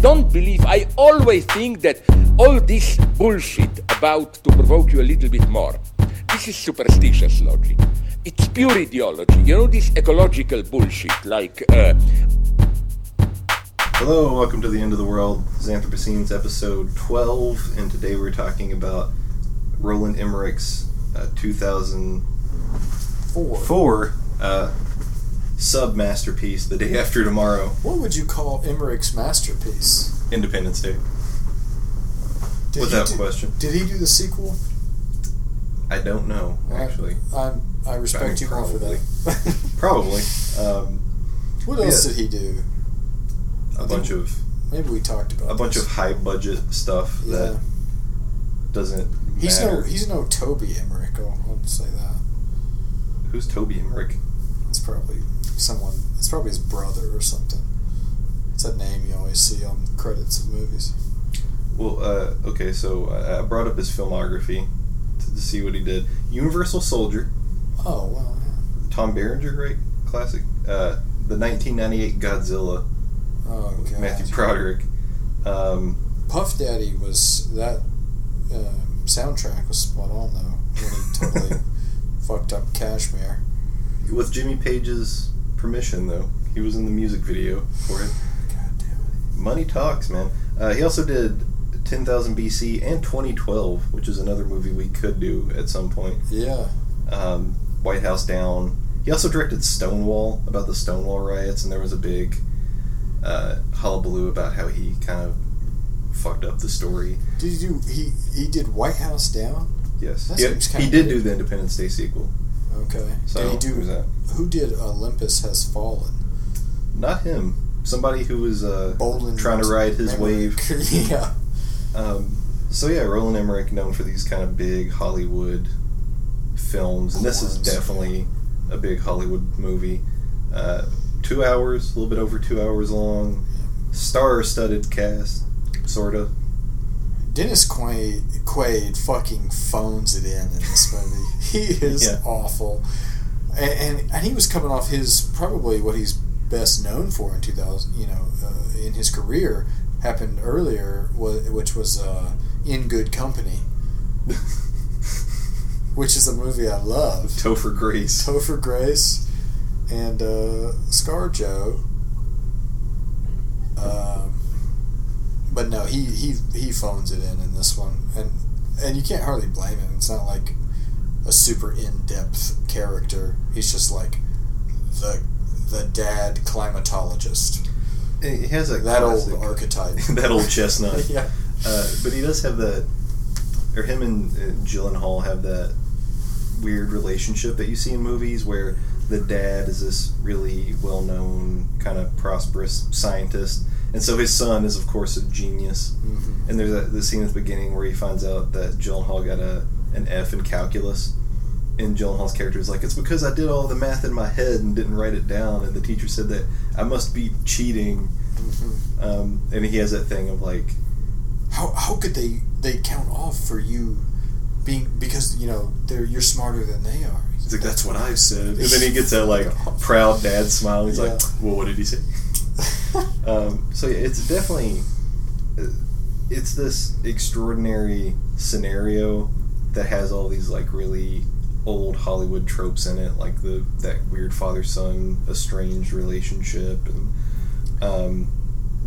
don't believe, I always think that all this bullshit about to provoke you a little bit more, this is superstitious logic. It's pure ideology. You know this ecological bullshit, like uh, Hello, and welcome to the End of the World, Xanthropocenes episode 12, and today we're talking about Roland Emmerich's uh, 2004 Four. uh, sub masterpiece, The Day After Tomorrow, What would you call Emmerich's masterpiece? Independence Day. Did Without do, question. Did he do the sequel? I don't know, actually. I, I'm, I respect I mean, you more for that. Probably. Um, what else Yeah. did he do? a bunch of Maybe we talked about a bunch this. of high budget stuff Yeah. that doesn't He's matter. no he's no Toby Emmerich. I'll, I'll say that. Who's Toby Emmerich? It's probably someone. It's probably his brother or something. It's that name you always see on credits of movies. Well, uh, okay, so I brought up his filmography to, to see what he did. Universal Soldier, Oh well, yeah. Tom Berenger, great Classic. Uh, the 1998 Godzilla, Oh with god. Matthew Broderick. Um, Puff Daddy was that uh, soundtrack was spot on though. When he totally fucked up Kashmir. with Jimmy Page's permission, though, he was in the music video for it. God damn it. Money talks, man. Uh, he also did 10,000 BC and 2012, which is another movie we could do at some point. Yeah. um, White House Down. He also directed Stonewall about the Stonewall riots, and there was a big uh, hullabaloo about how he kind of fucked up the story. Did he do he he did White House Down? Yes, That he, seems he kinda did weird. do the Independence Day sequel. Okay. So did he do who's that? who did Olympus Has Fallen? Not him. Somebody who was uh, Bolin trying to ride his Emmerich. wave. yeah. Um, so yeah, Roland Emmerich, known for these kind of big Hollywood films, and this is definitely a big Hollywood movie. Uh, two hours, a little bit over two hours long, star-studded cast, sorta. Dennis Quaid, Quaid fucking phones it in in this movie. He is Yeah. awful, and, and and he was coming off his probably what he's best known for in 2000. You know, uh, in his career happened earlier, which was uh, in Good Company, which is a movie I love. Topher Grace. Topher Grace and uh, ScarJo. Um, but no, he, he he phones it in in this one, and and you can't hardly blame him. It's not like a super in depth character. He's just like the the dad climatologist. He has a That classic- old archetype. that old chestnut. yeah. Uh, but he does have that, or him and uh, Gyllenhaal have that weird relationship that you see in movies where the dad is this really well known, kind of prosperous scientist. And so his son is, of course, a genius. hmm And there's a, the scene at the beginning where he finds out that Gyllenhaal got a, an F in calculus. And Gyllenhaal's character is like, it's because I did all the math in my head and didn't write it down. And the teacher said that I must be cheating. hmm Um, and he has that thing of like, How, how could they they count off for you being because you know they're you're smarter than they are. He's like, that's what I said. And then he gets that like proud dad smile. He's like, well, what did he say? Um, so it's definitely it's this extraordinary scenario that has all these like really old Hollywood tropes in it, like the that weird father son estranged relationship, and um,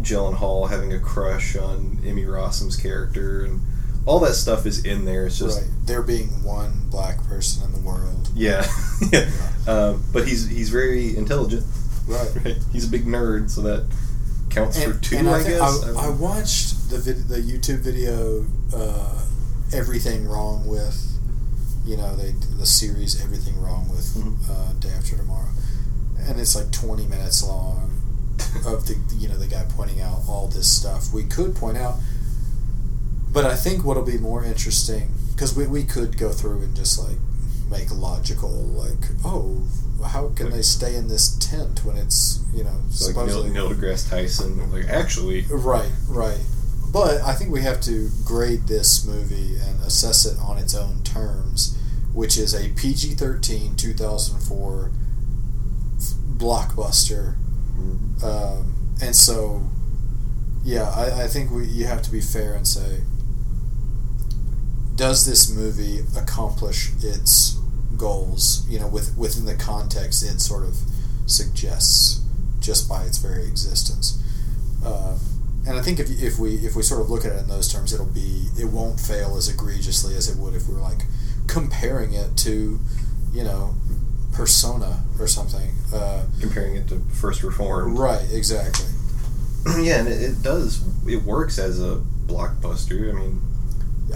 Gyllenhaal having a crush on Emmy Rossum's character, and all that stuff is in there. It's just right. There being one black person in the world. yeah, yeah. Um, but he's he's very intelligent. Right. Right. He's a big nerd, so that counts for two, I, think guess. I, I watched the vid- the YouTube video, uh, everything wrong with, you know, they the series everything wrong with Mhm. uh, Day After Tomorrow, and it's like twenty minutes long of the you know the guy pointing out all this stuff. We could point out, but I think what'll be more interesting because we we could go through and just like make logical like oh how can they stay in this tent when it's you know It's like Neil, supposedly Neil deGrasse Tyson. Like, actually, Right, right. But I think we have to grade this movie and assess it on its own terms, which is a PG 13 2004 blockbuster. Um, and so yeah, I, I think we you have to be fair and say, does this movie accomplish its goals? You know, with within the context it sort of suggests, just by its very existence. Uh, and I think if, if we if we sort of look at it in those terms, it'll be it won't fail as egregiously as it would if we were like comparing it to, you know, Persona or something. Uh, Comparing it to First Reformed. right, exactly. yeah, and it, it does. It works as a blockbuster. I mean,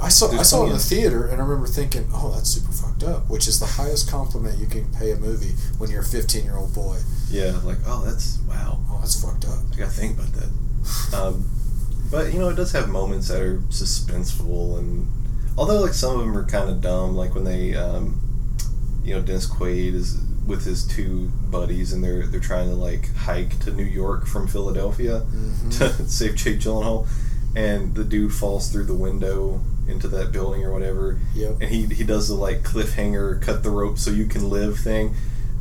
I saw I saw it in the theater, and I remember thinking, "Oh, that's super fucked up," which is the highest compliment you can pay a movie when you're a 15 year old boy. yeah, like oh, that's wow. Oh, that's fucked up. I gotta think about that. Um, but you know, it does have moments that are suspenseful, and although like some of them are kind of dumb, like when they, um, you know, Dennis Quaid is with his two buddies, and they're they're trying to like hike to New York from Philadelphia Mhm. to save Jake Gyllenhaal, and the dude falls through the window into that building or whatever, Yep. and he he does the like cliffhanger, cut the rope so you can live thing.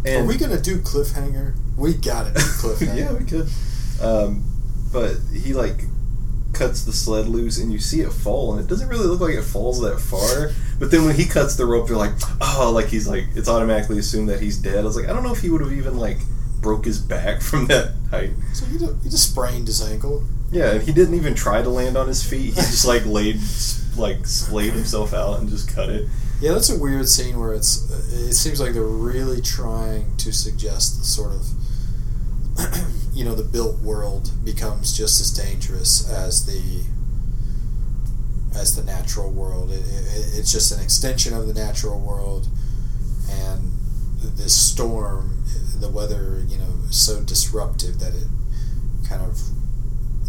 And Are we gonna do cliffhanger? We got it. cliffhanger. yeah, we could. Um, but he like cuts the sled loose, and you see it fall, and it doesn't really look like it falls that far. But then when he cuts the rope, they're like, oh, like he's like it's automatically assumed that he's dead. I was like, I don't know if he would have even like broke his back from that height. So he just, he just sprained his ankle. Yeah, and he didn't even try to land on his feet. He just like laid like splayed himself out and just cut it. Yeah, that's a weird scene where it's. It seems like they're really trying to suggest the sort of, you know, the built world becomes just as dangerous as the as the natural world. It, it, it's just an extension of the natural world, and this storm, the weather, you know, is so disruptive that it kind of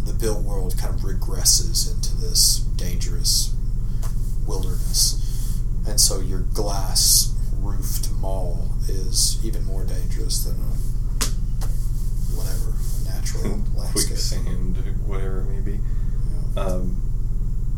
the built world kind of regresses into this dangerous wilderness. And so your glass roofed mall is even more dangerous than a whatever a natural landscape. quicksand, whatever it may be. Yeah. Um,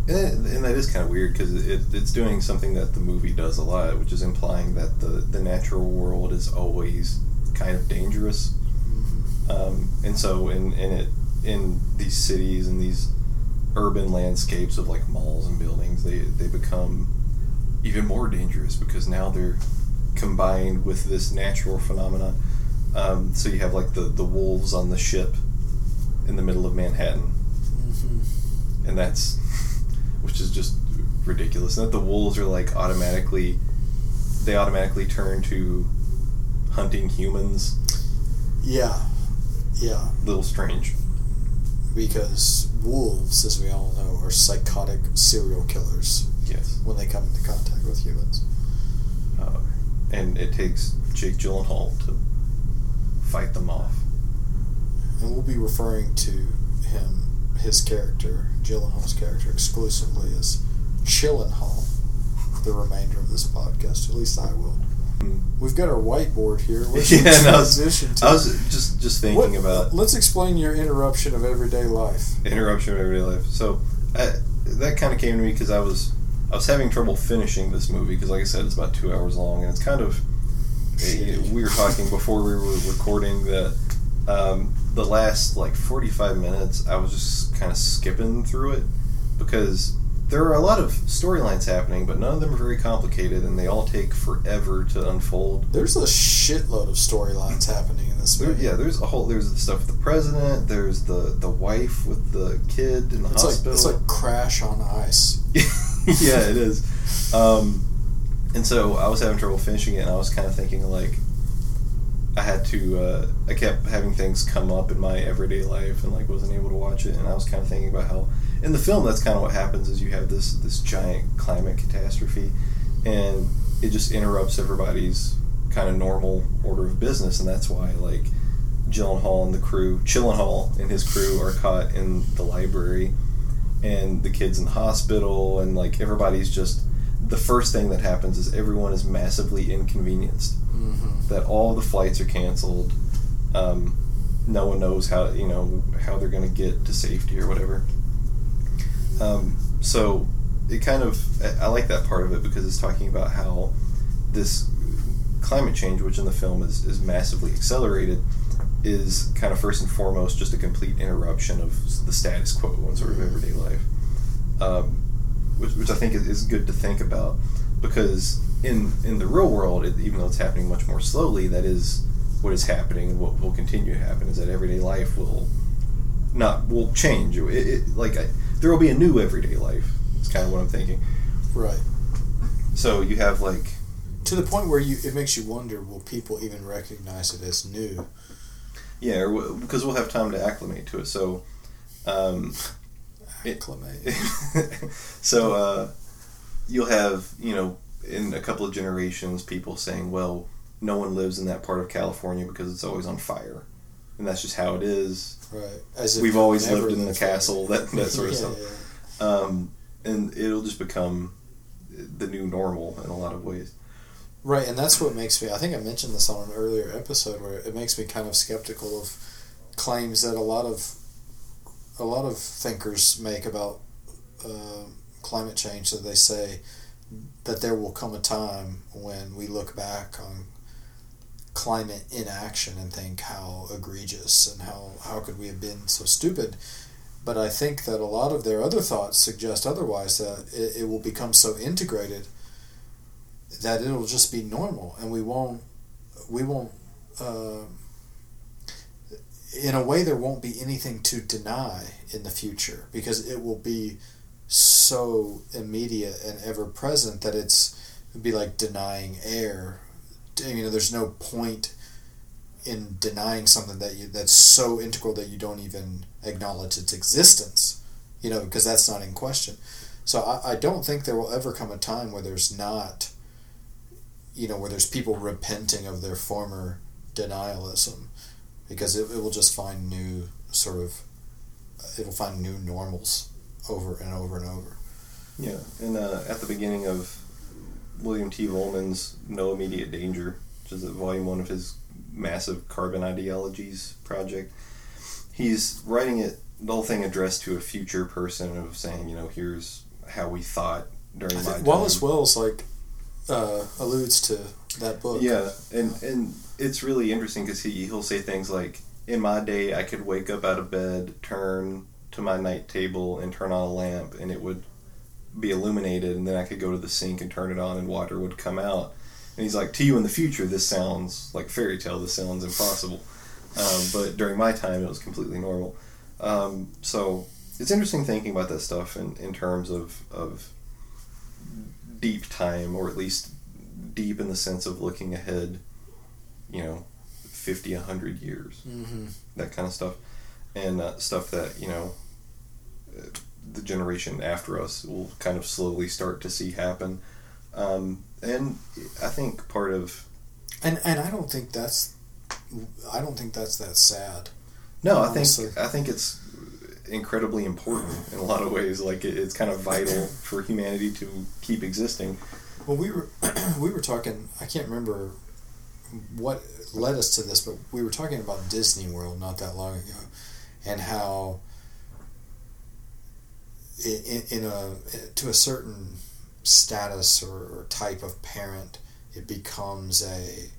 and, and that is kind of weird because it, it's doing something that the movie does a lot, which is implying that the, the natural world is always kind of dangerous. Mhm. Um, and so in, in it in these cities and these urban landscapes of like malls and buildings, they, they become even more dangerous because now they're combined with this natural phenomenon. Um, so you have like the, the wolves on the ship in the middle of Manhattan Mhm. and that's which is just ridiculous. And that the wolves are like automatically they automatically turn to hunting humans. Yeah, yeah. Little strange. Because wolves, as we all know, are psychotic serial killers Yes. when they come into contact with humans. Uh, and it takes Jake Gyllenhaal to fight them off. And we'll be referring to him, his character, Gyllenhaal's character, exclusively as Chillenhall the remainder of this podcast. At least I will. We've got our whiteboard here. Should Yeah, and I was- transition to? I was just just thinking What- about Let's explain your interruption of everyday life. interruption of everyday life. So I, that kind of came to me because I was I was having trouble finishing this movie because, like I said, it's about two hours long and it's kind of. eh, we were talking before we were recording that um, the last like forty five minutes I was just kind of skipping through it because there are a lot of storylines happening, but none of them are very complicated and they all take forever to unfold. There's a shitload of storylines happening in this There, movie. yeah, there's a whole. There's the stuff with the president. There's the the wife with the kid in the It's like hospital. it's like Crash on Ice. yeah, it is. Um, and so I was having trouble finishing it, and I was kind of thinking like, I had to. Uh, I kept having things come up in my everyday life, and like wasn't able to watch it. And I was kind of thinking about how in the film that's kind of what happens is you have this this giant climate catastrophe, and it just interrupts everybody's kind of normal order of business, and that's why like. Gyllenhaal and the crew, Chillenhall and his crew are caught in the library, and the kids in the hospital, and like everybody's just. The first thing that happens is everyone is massively inconvenienced. Mm-hmm. That all the flights are canceled. Um, no one knows how you know how they're going to get to safety or whatever. Um, so it kind of I like that part of it because it's talking about how this climate change, which in the film is, is massively accelerated, is kind of first and foremost just a complete interruption of the status quo in sort of everyday life, um, which, which I think is, is good to think about because in in the real world, it, even though it's happening much more slowly, that is what is happening and what will continue to happen is that everyday life will not will change. It, it like I, there will be a new everyday life. It's kind of what I'm thinking. Right. So you have like To the point where you it makes you wonder: Will people even recognize it as new? yeah, because we'll have time to acclimate to it. So. Um, It- Acclimate. so uh, you'll have you know in a couple of generations people saying well no one lives in that part of california because it's always on fire and that's just how it is Right. As if we've always lived in the castle that, that sort of Yeah, stuff yeah. um, and it'll just become the new normal in a lot of ways Right, and that's what makes me. I think I mentioned this on an earlier episode where it makes me kind of skeptical of claims that a lot of a lot of thinkers make about uh, climate change. That they say that there will come a time when we look back on climate inaction and think how egregious and how how could we have been so stupid. But I think that a lot of their other thoughts suggest otherwise. That it, it will become so integrated that it'll just be normal and we won't we won't uh, in a way there won't be anything to deny in the future because it will be so immediate and ever present that it's it'd be like denying air you know there's no point in denying something that you that's so integral that you don't even acknowledge its existence you know because that's not in question so I, I don't think there will ever come a time where there's not you know, where there's people repenting of their former denialism because it, it will just find new sort of, it'll find new normals over and over and over. yeah and uh, at the beginning of william t Vollmann's no immediate danger which is a volume one of his massive carbon ideologies project he's writing it the whole thing addressed to a future person of saying you know here's how we thought during my time. Wallace Wells like uh, alludes to that book. Yeah, and and it's really interesting because he he'll say things like, "In my day, I could wake up out of bed, turn to my night table, and turn on a lamp, and it would be illuminated, and then I could go to the sink and turn it on, and water would come out." And he's like, "To you in the future, this sounds like fairy tale. This sounds impossible." Um, but during my time, it was completely normal. Um, so it's interesting thinking about that stuff in, in terms of, of deep time, or at least deep in the sense of looking ahead, you know, 50, 100 years, Mm-hmm. that kind of stuff. And uh, stuff that, you know, uh, the generation after us will kind of slowly start to see happen. Um, and I think part of And and I don't think that's, I don't think that's that sad. No, I think I think it's incredibly important in a lot of ways. Like it, it's kind of vital for humanity to keep existing. Well, we were we were talking. I can't remember what led us to this, but we were talking about Disney World not that long ago, and how in, in a to a certain status or, or type of parent, it becomes a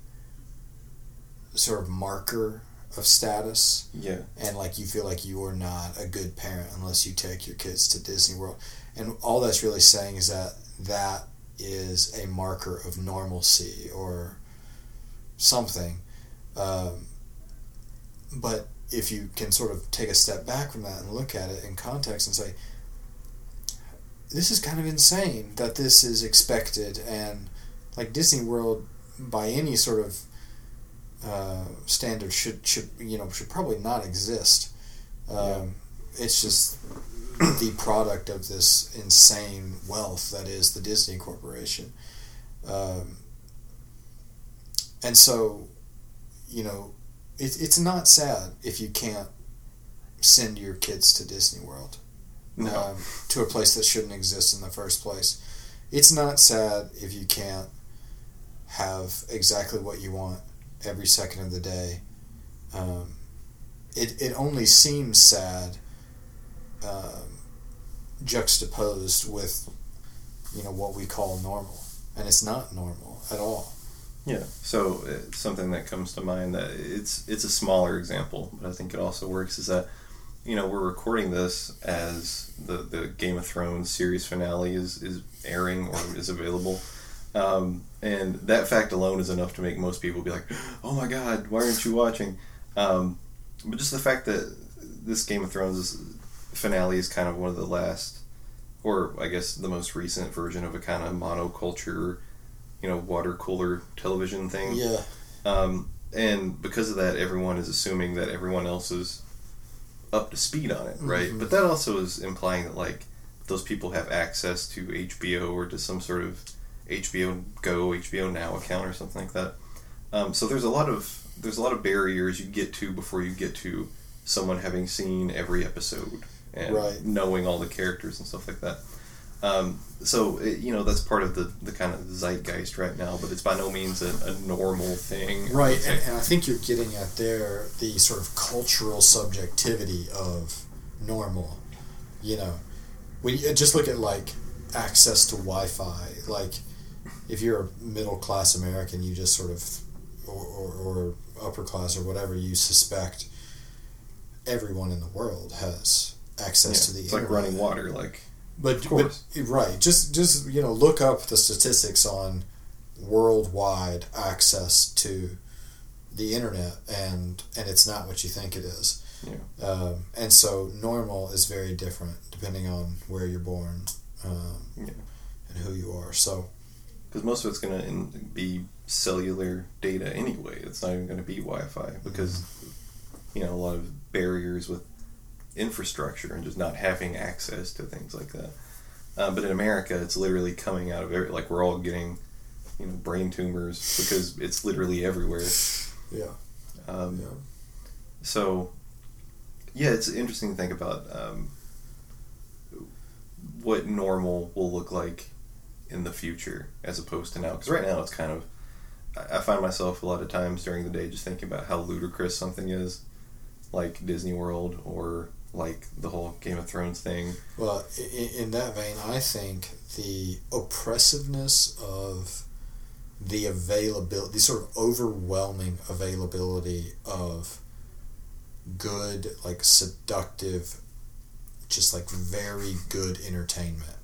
sort of marker of status Yeah, and like you feel like you are not a good parent unless you take your kids to Disney World. And all that's really saying is that that is a marker of normalcy or something. Um, but if you can sort of take a step back from that and look at it in context and say, this is kind of insane that this is expected and like Disney World by any sort of uh, standard should should you know should probably not exist. Um, Yeah. It's just the product of this insane wealth that is the Disney Corporation, um, and so you know it, it's not sad if you can't send your kids to Disney World no, um, to a place that shouldn't exist in the first place. It's not sad if you can't have exactly what you want every second of the day. Um, it, it only seems sad um, juxtaposed with you know what we call normal, and it's not normal at all. Yeah. So uh, something that comes to mind that it's it's a smaller example, but I think it also works is that you know we're recording this as the the Game of Thrones series finale is is airing or is available. Um, and that fact alone is enough to make most people be like, "Oh my God, why aren't you watching?" Um, but just the fact that this Game of Thrones finale is kind of one of the last, or I guess the most recent version of a kind of monoculture, you know, water cooler television thing. Yeah. Um, and because of that, everyone is assuming that everyone else is up to speed on it, right? Mhm. But that also is implying that like those people have access to HBO or to some sort of HBO Go, HBO Now account or something like that. Um, so there's a lot of there's a lot of barriers you get to before you get to someone having seen every episode and Right. knowing all the characters and stuff like that. Um, so it, you know that's part of the, the kind of zeitgeist right now, but it's by no means a, a normal thing. Right, and, and I think you're getting at there the sort of cultural subjectivity of normal. You know, when you just look at like access to Wi-Fi, like if you're a middle class American, you just sort of, or, or, or upper class or whatever, you suspect everyone in the world has access to the it's like running water. Like But, but right, just just you know, look up the statistics on worldwide access to the internet, and and it's not what you think it is. Yeah. Um, and so normal is very different depending on where you're born um, Yeah. and who you are. So because most of it's going to be cellular data anyway. It's not even going to be Wi-Fi because you know a lot of barriers with infrastructure and just not having access to things like that. Uh, but in America, it's literally coming out of every like we're all getting you know brain tumors because it's literally everywhere. yeah, Um, yeah, So, yeah, it's interesting to think about um, what normal will look like in the future as opposed to now. Because right now it's kind of, I I find myself a lot of times during the day just thinking about how ludicrous something is, like Disney World or like the whole Game of Thrones thing. Well, in, in that vein, I think the oppressiveness of the availability, the sort of overwhelming availability of good, like seductive, just like very good entertainment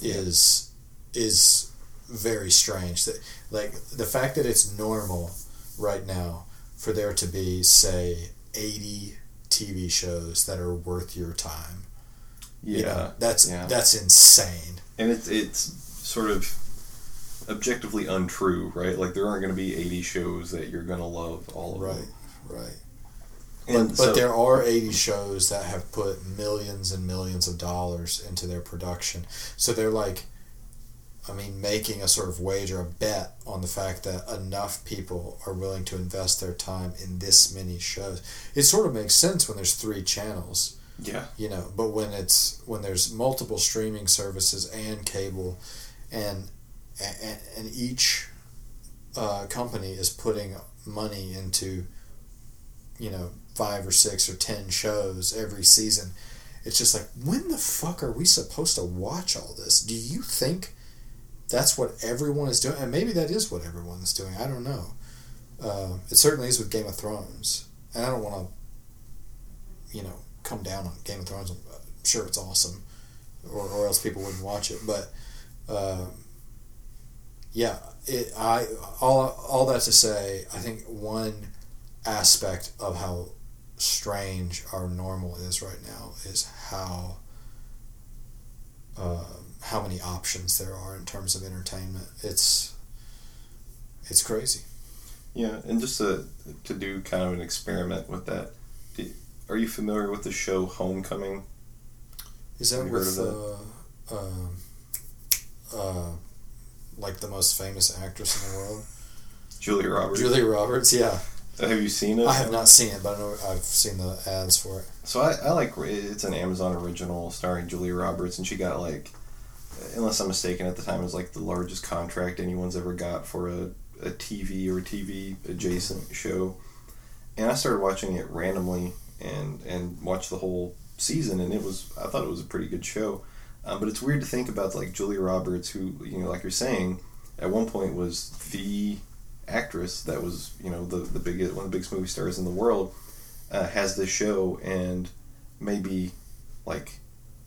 is is very strange. That like the fact that it's normal right now for there to be say eighty TV shows that are worth your time. Yeah, You know, that's yeah. that's insane. and it's it's sort of objectively untrue, right? Like there aren't going to be eighty shows that you're going to love all of Right, them. right. And but so- but there are 80 shows that have put millions and millions of dollars into their production. So they're like, I mean, making a sort of wager, a bet on the fact that enough people are willing to invest their time in this many shows. It sort of makes sense when there's three channels, yeah, you know, but when it's when there's multiple streaming services and cable, and and, and each uh, company is putting money into, you know, five or six or ten shows every season. It's just like, when the fuck are we supposed to watch all this? Do you think that's what everyone is doing? And maybe that is what everyone is doing. I don't know. Uh, it certainly is with Game of Thrones. And I don't want to, you know, come down on Game of Thrones. I'm sure it's awesome, or, or else people wouldn't watch it. But um, yeah, it, I all all that to say, I think one aspect of how strange our normal is right now is how um, how many options there are in terms of entertainment. It's it's crazy. yeah. And just to to do kind of an experiment with that, do, are you familiar with the show Homecoming? Is that Have you heard with uh, um uh, like the most famous actress in the world, Julia Roberts. Julia Roberts? Yeah, Uh, Have you seen it? I have not seen it, but I know I've seen the ads for it. So I, I like it's an Amazon original starring Julia Roberts, and she got like, unless I'm mistaken, at the time it was like the largest contract anyone's ever got for a, a TV or a TV adjacent show. And I started watching it randomly and and watched the whole season, and it was I thought it was a pretty good show. Um, but it's weird to think about like Julia Roberts, who you know, like you're saying, at one point was the actress that was you know the the biggest one of the biggest movie stars in the world uh, has this show and maybe like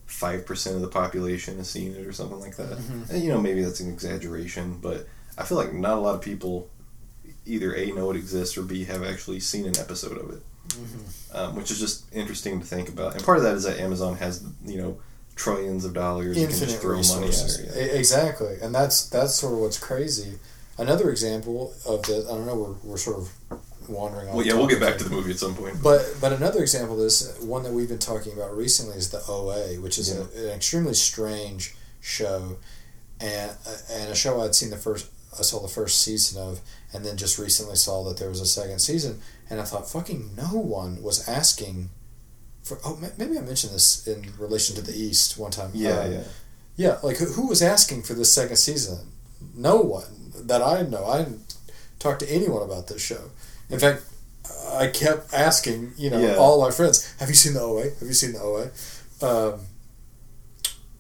five percent of the population has seen it or something like that. Mhm. And, you know maybe that's an exaggeration, but I feel like not a lot of people either a know it exists or b have actually seen an episode of it, Mm-hmm. um, which is just interesting to think about. And part of that is that Amazon has you know trillions of dollars infinite just throw money resources. at. it. Exactly, and that's that's sort of what's crazy. Another example of the I don't know we're, we're sort of wandering. off Well, yeah, we'll get back to the movie at some point. But but another example of this one that we've been talking about recently is the OA, which is Yeah. a, an extremely strange show, and and a show I'd seen the first I saw the first season of, and then just recently saw that there was a second season, and I thought fucking no one was asking. For, oh, maybe I mentioned this in relation to the East one time. yeah, Uh, yeah. yeah, like who, who was asking for this second season? No one that I know. I didn't talk to anyone about this show. In fact, I kept asking, you know, Yeah. all my friends, "Have you seen the OA? Have you seen the OA?" Um,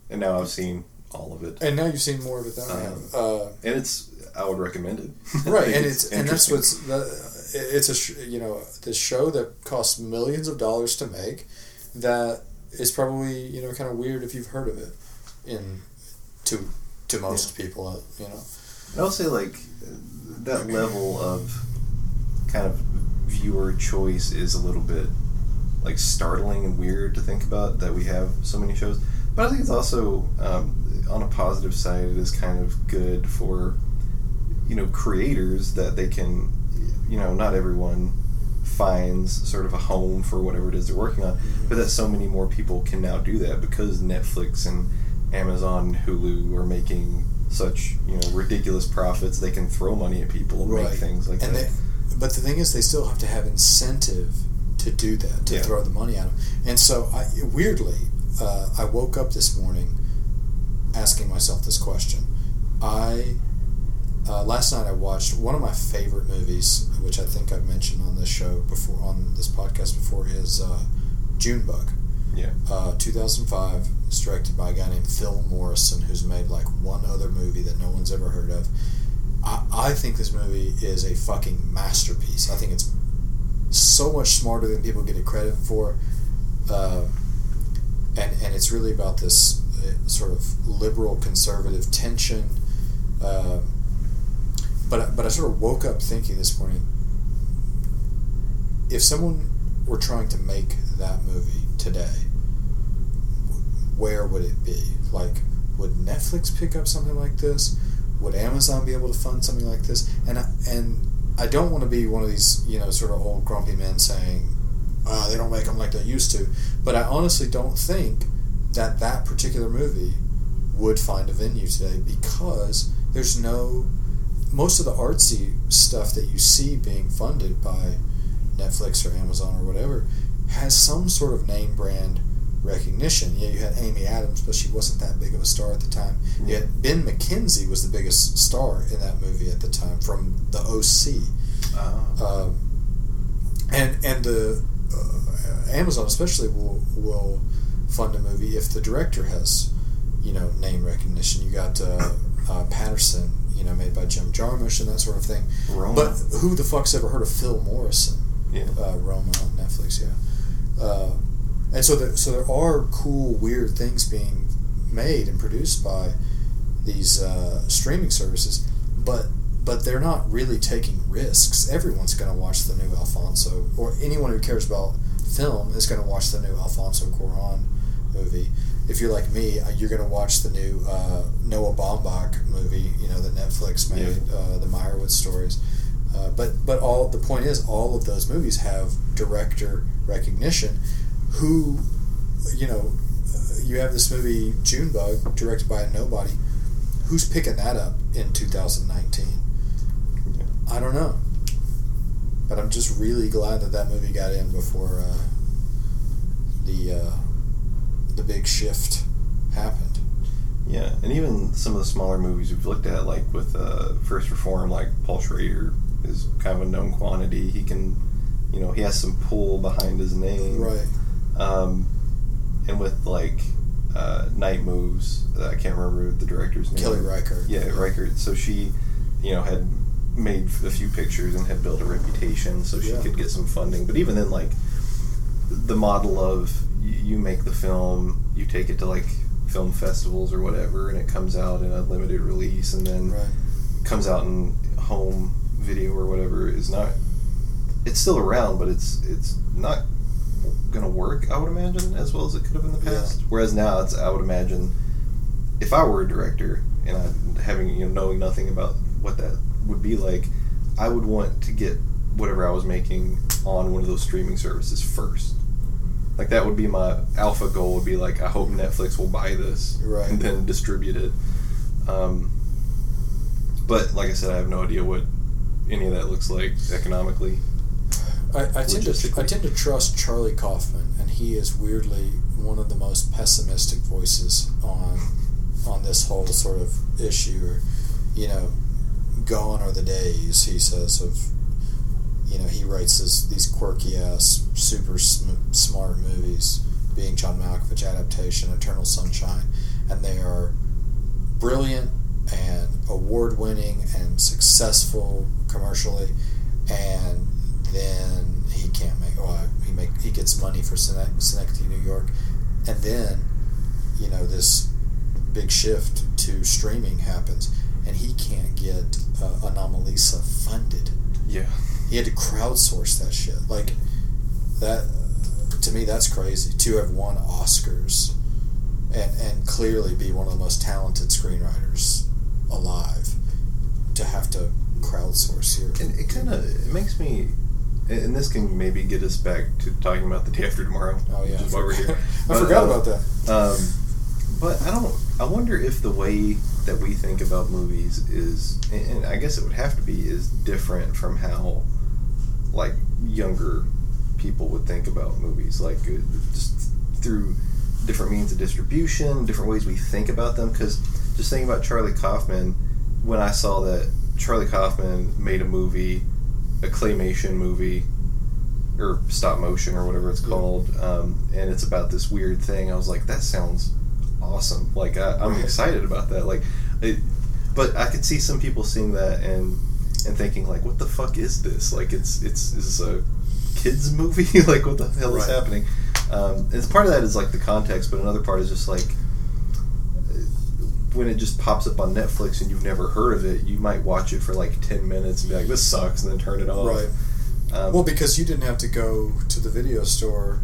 And now I've seen all of it, and now you've seen more of it than I have. Uh, and it's I would recommend it. Right, and it's and that's what's the, it's a sh- you know this show that costs millions of dollars to make that is probably you know kind of weird if you've heard of it in to to most people uh, you know And I'll say like that level of kind of viewer choice is a little bit like startling and weird to think about that we have so many shows. But I think it's also um, on a positive side, it is kind of good for you know creators that they can you know not everyone finds sort of a home for whatever it is they're working on but that so many more people can now do that because netflix and amazon and hulu are making such you know ridiculous profits they can throw money at people and make things like and that. they, but the thing is, they still have to have incentive to do that, to Yeah. throw the money at them. And so, I, weirdly, uh, I woke up this morning asking myself this question. I uh, last night I watched one of my favorite movies, which I think I've mentioned on this show before, on this podcast before, is uh, Junebug. Yeah. Uh, 2005. It's directed by a guy named Phil Morrison, who's made like one other movie that no one's ever heard of. I, I think this movie is a fucking masterpiece. I think it's so much smarter than people get it credit for. Uh, and, and it's really about this uh, sort of liberal conservative tension. Um, but, but I sort of woke up thinking this morning if someone were trying to make that movie today, where would it be? Like, would Netflix pick up something like this? Would Amazon be able to fund something like this? And I, and I don't want to be one of these you know sort of old grumpy men saying uh, they don't make them like they used to. But I honestly don't think that that particular movie would find a venue today because there's no most of the artsy stuff that you see being funded by Netflix or Amazon or whatever has some sort of name brand recognition. Yeah, you had Amy Adams, but she wasn't that big of a star at the time. Yeah. Yet Ben McKenzie was the biggest star in that movie at the time from the OC. Uh, Um, and and the uh, Amazon especially will will fund a movie if the director has you know name recognition. You got uh, uh, Paterson, you know, made by Jim Jarmusch and that sort of thing. Roma. But who the fuck's ever heard of Phil Morrison? yeah. uh, Roma on Netflix, yeah. And so there, so there are cool, weird things being made and produced by these uh, streaming services, but but they're not really taking risks. Everyone's going to watch the new Alfonso, or anyone who cares about film is going to watch the new Alfonso Cuarón movie. If you're like me, uh, you're going to watch the new uh, Noah Baumbach movie, you know, that Netflix made, uh, the Meyerowitz stories. Uh, but but all the point is, all of those movies have director recognition. Who, you know, uh, you have this movie Junebug, directed by a nobody. Who's picking that up in 2019? I don't know. But I'm just really glad that that movie got in before uh, the uh, the big shift happened. Yeah, and even some of the smaller movies we've looked at, like with uh, First Reform, like Paul Schrader is kind of a known quantity. He can, you know, he has some pull behind his name. Right. Um, and with like uh, Night Moves, uh, I can't remember the director's name. Kelly Reichardt. Yeah, Reichardt. So she, you know, had made a few pictures and had built a reputation, so she Yeah. could get some funding. But even then, like the model of you make the film, you take it to like film festivals or whatever, and it comes out in a limited release, and then Right. comes out in home video or whatever is not. It's still around, but it's it's not gonna work. I would imagine as well as it could have in the Yeah. past. Whereas now, it's I would imagine if I were a director and I having you know knowing nothing about what that would be like, I would want to get whatever I was making on one of those streaming services first. Like that would be my alpha goal. Would be like I hope Netflix will buy this Right. and then distribute it. Um, but like I said, I have no idea what any of that looks like economically. I, I tend to. I tend to trust Charlie Kaufman, and he is weirdly one of the most pessimistic voices on on this whole sort of issue. Or, you know, gone are the days he says of. You know, he writes this, these quirky ass, super sm- smart movies, being John Malkovich adaptation, Eternal Sunshine, and they are brilliant and award winning and successful commercially, and then he can't make. Well, he make he gets money for Synecdoche, New York, and then you know this big shift to streaming happens, and he can't get uh, Anomalisa funded. Yeah. He had to crowdsource that shit. Like that to me, that's crazy. To have won Oscars and and clearly be one of the most talented screenwriters alive, to have to crowdsource your And it kind of it makes me, and this can maybe get us back to talking about the day after tomorrow. Oh yeah, which is why we're here. I But, forgot uh, about that. Um, but I don't. I wonder if the way that we think about movies is, and and I guess it would have to be, is different from how, like, younger people would think about movies. Like, uh, just through different means of distribution, different ways we think about them. Because just thinking about Charlie Kaufman, when I saw that Charlie Kaufman made a movie, a claymation movie, or stop motion or whatever it's called, um, and it's about this weird thing. I was like, that sounds awesome. Like I, I'm excited about that. Like, it, but I could see some people seeing that and and thinking like, what the fuck is this? Like, it's it's is this a kids movie? like, what the hell is Right. happening? Um, and part of that is like the context, but another part is just like when it just pops up on Netflix and you've never heard of it, you might watch it for like ten minutes and be like, "This sucks," and then turn it off. Right. Um, Well, because you didn't have to go to the video store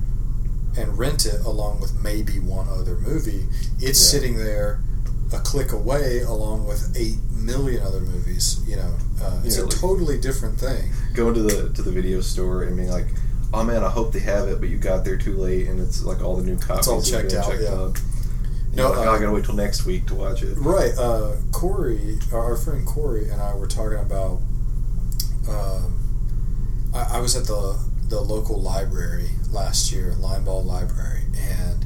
and rent it along with maybe one other movie. It's Yeah. sitting there a click away along with eight million other movies. You know, uh, it's Yeah, a like- totally different thing. going to the to the video store and being like, "Oh man, I hope they have it," but you got there too late, and it's like all the new copies all have checked out, checked yeah. out." No, uh, I gotta wait till next week to watch it. Right. Uh, Corey, our friend Corey, and I were talking about. Um, I, I was at the the local library last year, Limeball Library, and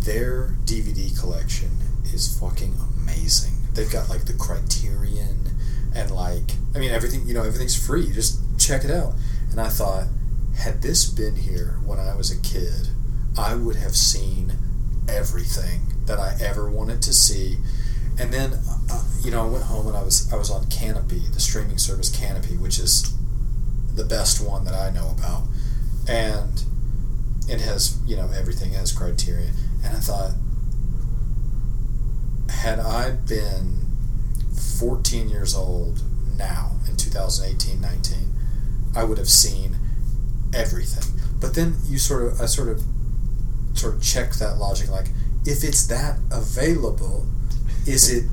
their DVD collection is fucking amazing. They've got like the Criterion and like I mean everything. You know everything's free. Just check it out. And I thought, had this been here when I was a kid, I would have seen everything that I ever wanted to see. And then, uh, you know, I went home and I was I was on Kanopy, the streaming service Kanopy, which is the best one that I know about, and it has you know everything has Criterion. And I thought, had I been 14 years old now in 2018 19, I would have seen everything. But then you sort of I sort of sort of check that logic like if it's that available is it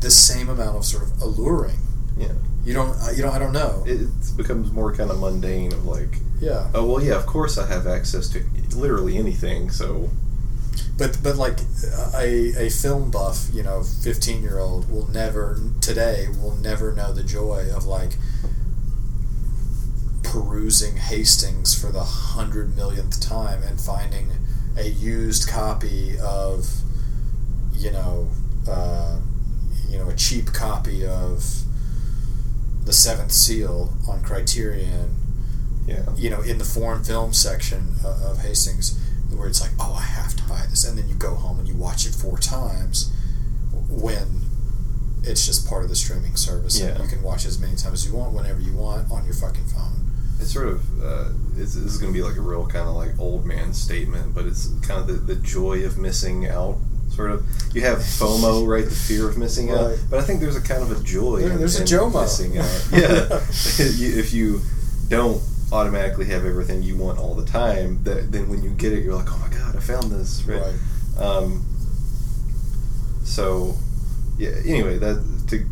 the same amount of sort of alluring? Yeah, you don't uh, you know i don't know. It, becomes more kind of mundane of like, yeah. oh well, yeah, of course I have access to literally anything. So. But but like a, a film buff you know 15 year old will never today will never know the joy of like perusing hastings for the hundred millionth time and finding a used copy of you know uh, you know a cheap copy of the seventh seal on criterion yeah, you know, in the foreign film section uh, of Hastings, where it's like, oh, I have to buy this, and then you go home and you watch it four times, when it's just part of the streaming service. and Yeah. you can watch as many times as you want, whenever you want, on your fucking phone. It's sort of uh, it's, this is going to be like a real kind of like old man statement, but it's kind of the, the joy of missing out. Sort of, you have FOMO, right? The fear of missing out. But I think there's a kind of a joy. There- in- there's a in JOMO. missing out. Yeah, if you don't automatically have everything you want all the time, that then when you get it, you're like, oh my god, I found this. Right. Right. Um, so, yeah. Anyway, that to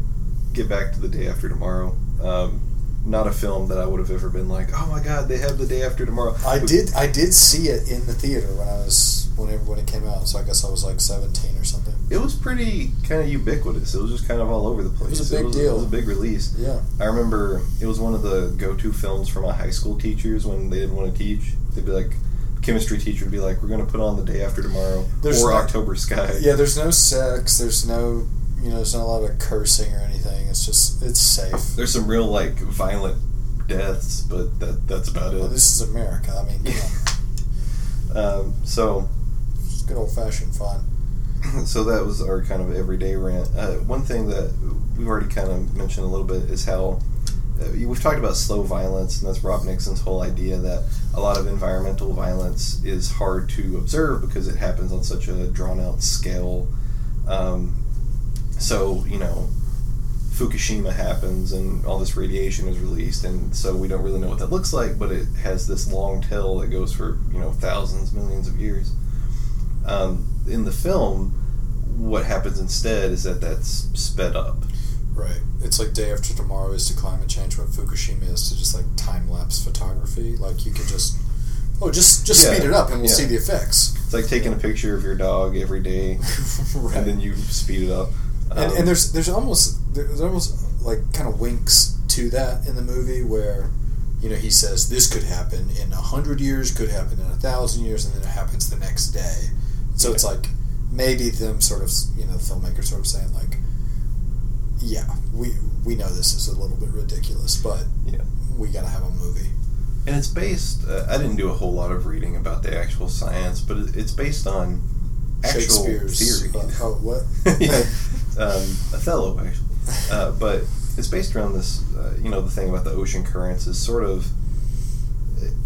get back to the day after tomorrow. Um, not a film that I would have ever been like, oh my god, they have the day after tomorrow. I did. I did see it in the theater when I was whenever when it came out. So I guess I was like seventeen or something. It was pretty kind of ubiquitous. It was just kind of all over the place. It was a big deal. It was a big release. Yeah. I remember it was one of the go-to films for my high school teachers when they didn't want to teach. They'd be like, chemistry teacher would be like, "We're going to put on the day after tomorrow There's or no- October Sky." Yeah. There's no sex. There's no. You know, there's not a lot of cursing or anything. It's just it's safe. There's some real like violent deaths, but that that's about it. Well, this is America. I mean, on. Um, so It's good old fashioned fun. so that was our kind of everyday rant. Uh, one thing that we've already kind of mentioned a little bit is how uh, we've talked about slow violence, and that's Rob Nixon's whole idea that a lot of environmental violence is hard to observe because it happens on such a drawn out scale. Um, so you know, Fukushima happens and all this radiation is released, and so we don't really know what that looks like, but it has this long tail that goes for you know thousands, millions of years. Um, in the film, what happens instead is that that's sped up. Right. It's like day after tomorrow is to climate change what Fukushima is to just like time lapse photography. Like you could just oh just just Yeah. speed it up and we'll Yeah. see the effects. It's like taking a picture of your dog every day, right. and then you speed it up. And, Um, and there's there's almost there's almost like kind of winks to that in the movie where you know he says this could happen in a hundred years could happen in a thousand years and then it happens the next day so it's like maybe them sort of you know the filmmaker sort of saying like yeah we we know this is a little bit ridiculous but Yeah. we gotta have a movie and it's based. Uh, I didn't do a whole lot of reading about the actual science, but it's based on actual Shakespeare's theory. uh, oh what yeah. um, Othello, actually. Uh, but it's based around this, uh, you know, the thing about the ocean currents is sort of,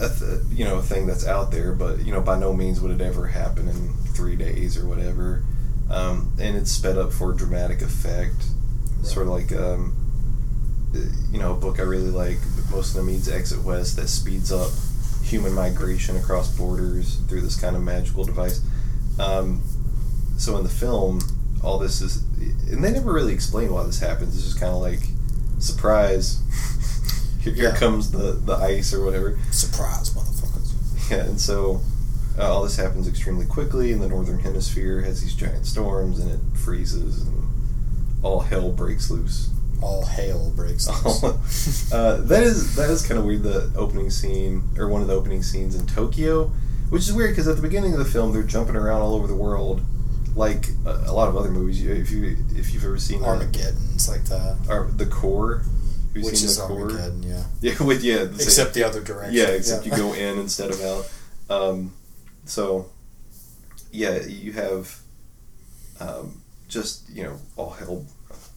a th- you know, a thing that's out there, but, you know, by no means would it ever happen in three days or whatever. Um, and it's sped up for dramatic effect. Sort of like, um, you know, a book I really like, Mohsin Hamid's Exit West, that speeds up human migration across borders through this kind of magical device. Um, so in the film, all this is, and they never really explain why this happens. It's just kind of like, surprise, here, here Yeah. comes the, the ice or whatever. surprise motherfuckers Yeah, and so uh, all this happens extremely quickly, and the northern hemisphere has these giant storms, and it freezes, and all hell breaks loose. all hail breaks loose. uh, that is that is kind of weird. The opening scene, or one of the opening scenes in Tokyo, which is weird because at the beginning of the film they're jumping around all over the world, like a, a lot of other movies. You- If you if you've ever seen that, Armageddon's like that or the core, Have which is the core? Armageddon yeah Yeah, with yeah, the same- except the other direction yeah, except you go in instead of out. Um, so, yeah, you have um, just you know all hell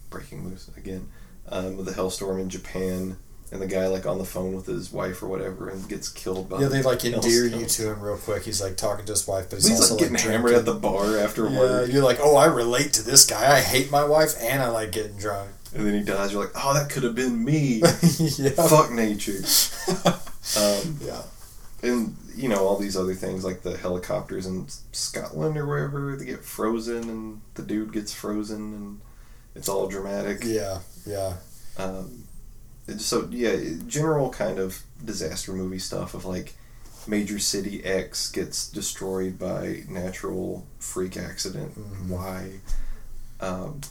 breaking loose again um, with the hellstorm in Japan and the guy like on the phone with his wife or whatever and gets killed by Yeah, they like endear you to him real quick. He's like talking to his wife, but he's, He's also like getting hammered at the bar after Yeah, work, you're like, oh, I relate to this guy. I hate my wife, and I like getting drunk. and then he dies. You're like, oh, that could have been me. yeah. Fuck nature. Um, yeah. and you know all these other things like the helicopters in Scotland or wherever they get frozen and the dude gets frozen and it's all dramatic. Yeah. Yeah. Um, so yeah, general kind of disaster movie stuff of like major city X gets destroyed by natural freak accident Mhm. Y. Um,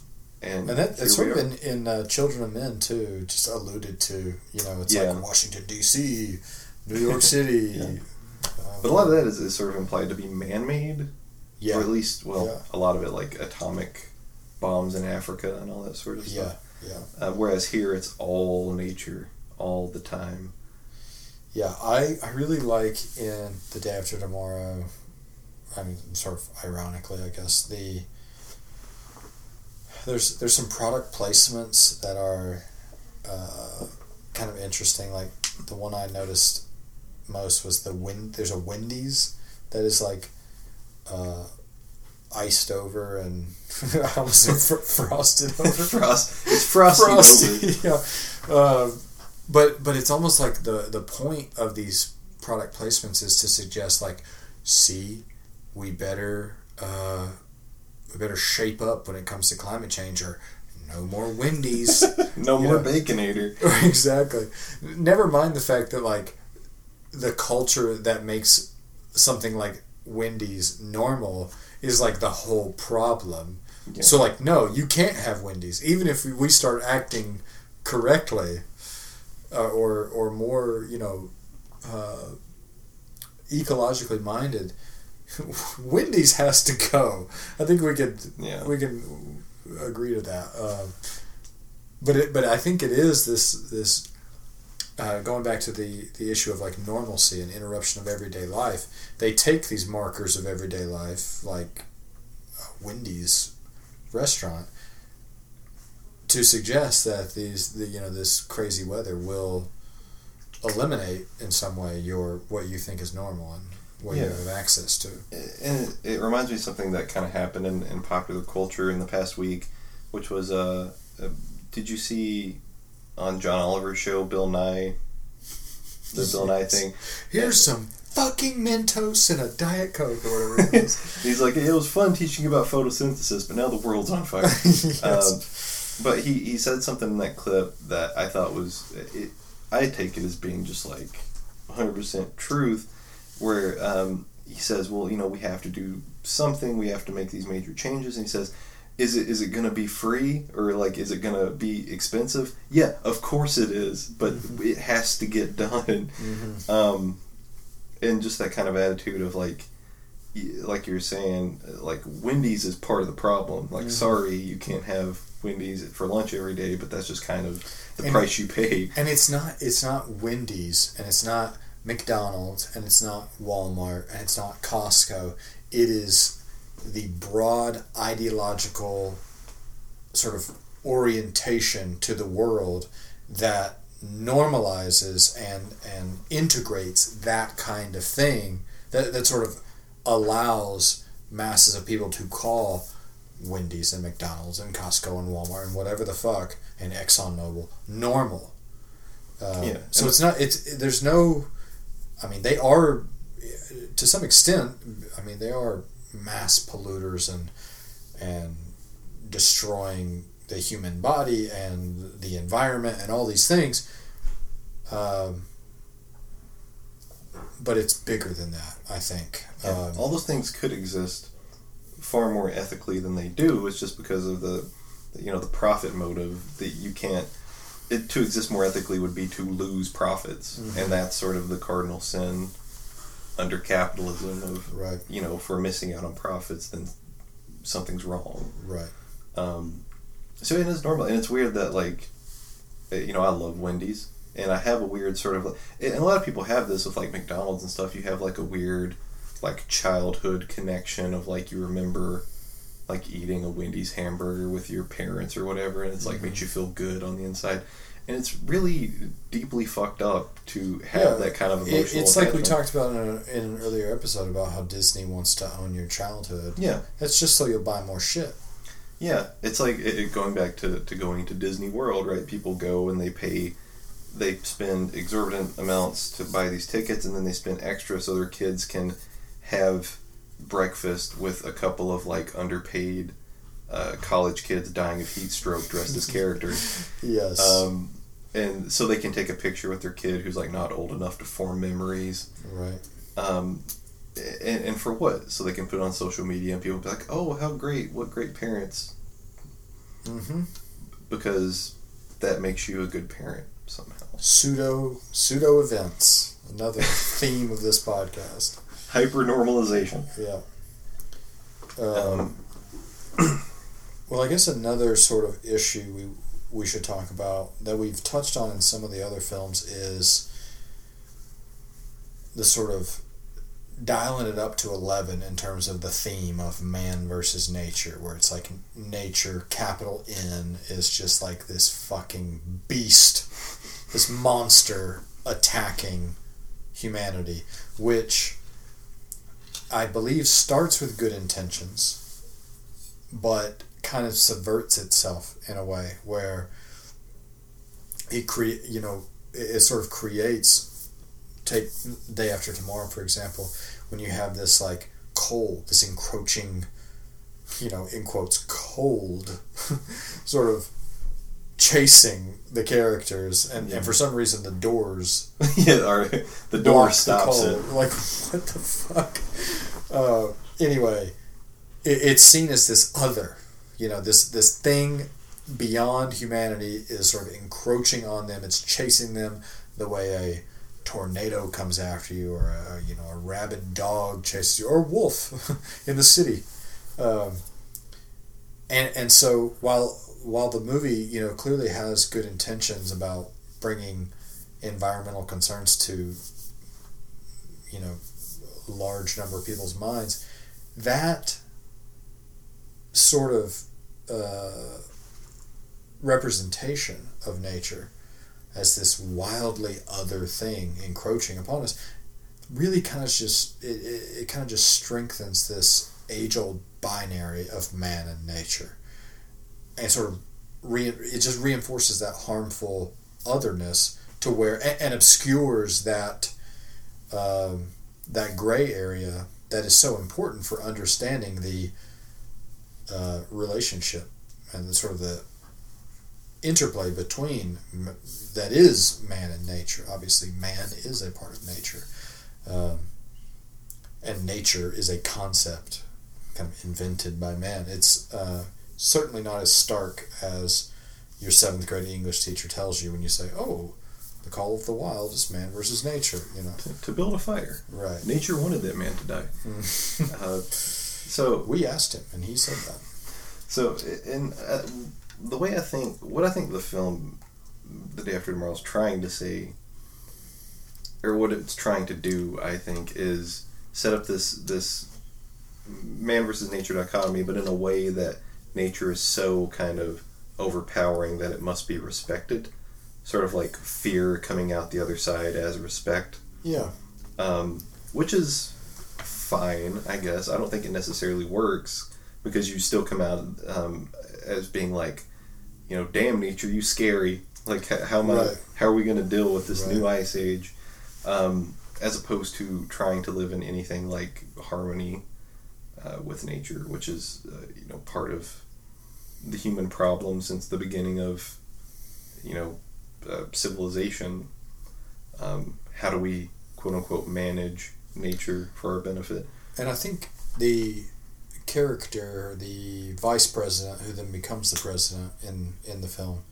and And that, it's sort of in, in uh, Children of Men, too, just alluded to. You know, it's Yeah. like Washington, D.C., New York City. Yeah. um, But a lot of that is, is sort of implied to be man-made. yeah. or at least well Yeah. a lot of it like atomic bombs in africa and all that sort of Yeah. stuff Yeah. uh, whereas here it's all nature all the time Yeah, I, I really like in The Day After Tomorrow, I mean, sort of ironically, I guess, the there's there's some product placements that are uh, kind of interesting. Like the one I noticed most was the wind. There's a Wendy's that is like uh, iced over and I almost said fr- frosted over. Frost. It's frosty. frosty. yeah. Uh, but but it's almost like the the point of these product placements is to suggest like, see, we better uh, we better shape up when it comes to climate change or no more Wendy's. no You more know? baconator. exactly. Never mind the fact that like the culture that makes something like Wendy's normal is like the whole problem. Yeah. So like no, you can't have Wendy's even if we start acting correctly uh, or or more, you know, uh, ecologically minded. Wendy's has to go. I think we could Yeah. we can agree to that. Um, but it, but I think it is this this uh, going back to the the issue of like normalcy and interruption of everyday life. They take these markers of everyday life, like Wendy's restaurant, to suggest that these the you know this crazy weather will eliminate in some way your what you think is normal and what you have access to. and it, it reminds me of something that kind of happened in, in popular culture in the past week, which was uh, uh, did you see on John Oliver's show Bill Nye, the Bill Nye thing? Here's some fucking Mentos and a Diet Coke or whatever it is. He's like, it was fun teaching about photosynthesis, but now the world's on fire. Yes. Um, but he, he said something in that clip that I thought was it, I take it as being just like 100% truth where um, he says well you know we have to do something we have to make these major changes and he says is it is it going to be free or like is it going to be expensive yeah of course it is but it has to get done Mhm. um, and just that kind of attitude of like like you're saying like wendy's is part of the problem like Mhm. sorry you can't have wendy's for lunch every day but that's just kind of the And- price you pay And it's not it's not Wendy's and it's not McDonald's and it's not Walmart and it's not Costco. It is the broad ideological sort of orientation to the world that normalizes and and integrates that kind of thing that, that sort of allows masses of people to call Wendy's and McDonald's and Costco and Walmart and whatever the fuck and ExxonMobil normal. Um, Yeah. So it's not. It's there's no. I mean, they are to some extent. I mean, they are mass polluters and and destroying the human body and the environment and all these things. Um, but it's bigger than that. I think. Yeah, Um, all those things could exist far more ethically than they do. It's just because of the, you know, the profit motive that you can't. It, to exist more ethically would be to lose profits, Mhm. and that's sort of the cardinal sin under capitalism of right. you know if we're missing out on profits, then something's wrong. Right. Um, so it is normal, and it's weird that like, eh, you know, I love Wendy's, and I have a weird sort of, and a lot of people have this with like McDonald's and stuff. You have like a weird, like childhood connection of like you remember, like eating a Wendy's hamburger with your parents or whatever, and it's like makes you feel good on the inside. And it's really deeply fucked up to have Yeah, that kind of It, emotional. it's like we talked about in, a, in an earlier episode about how Disney wants to own your childhood. Yeah, That's just so you'll buy more shit. Yeah, it's like it, it going back to, to going to Disney World, right? People go and they pay, they spend exorbitant amounts to buy these tickets, and then they spend extra so their kids can have breakfast with a couple of like underpaid uh, college kids dying of heat stroke dressed as characters. Yes. Um, and so they can take a picture with their kid who's like not old enough to form memories. right. Um, and, and for what? So they can put it on social media and people be like, oh, how great, what great parents Mm-hmm. because that makes you a good parent somehow. Pseudo pseudo events. Another theme of this podcast. Hyper normalization. Yeah. Um, Um, well, I guess another sort of issue we we should talk about that we've touched on in some of the other films is the sort of dialing it up to 11 in terms of the theme of man versus nature where it's like nature capital N is just like this fucking beast this monster attacking humanity which I believe starts with good intentions but kind of subverts itself in a way where it create you know it, it sort of creates take day after tomorrow for example when you have this like cold this encroaching you know in quotes cold sort of chasing the characters and, Yeah. and for some reason the doors yeah, our, the door stops the it. like what the fuck uh, anyway it, it's seen as this other you know this this thing beyond humanity is sort of encroaching on them. It's chasing them the way a tornado comes after you or a you know a rabid dog chases you or a wolf in the city. Um, and and so while while the movie you know clearly has good intentions about bringing environmental concerns to you know large number of people's minds that sort of uh, representation of nature as this wildly other thing encroaching upon us really kind of just it, it, it kind of just strengthens this age old binary of man and nature. And sort of re- it just reinforces that harmful otherness to where and, and obscures that um, that gray area that is so important for understanding the uh, relationship and the sort of the interplay between that is man and nature. Obviously, man is a part of nature, um, and nature is a concept kind of invented by man. It's uh, certainly not as stark as your seventh grade English teacher tells you when you say, "Oh, the call of the wild is man versus nature." You know, To, to build a fire. right? Nature wanted that man to die. Uh, so we asked him, and he said that. So, in uh, the way I think, what I think the film, The Day After Tomorrow, is trying to say, or what it's trying to do, I think, is set up this this man versus nature dichotomy, but in a way that nature is so kind of overpowering that it must be respected, sort of like fear coming out the other side as respect. Yeah, um, which is fine, I guess. I don't think it necessarily works because you still come out um, as being like, you know, damn nature, you scary. Like, how am I, Right. how are we going to deal with this Right. new ice age? Um, as opposed to trying to live in anything like harmony uh, with nature, which is, uh, you know, part of the human problem since the beginning of, you know, uh, civilization. Um, how do we quote unquote manage nature for our benefit? and I think the character, the vice president, who then becomes the president in in the film,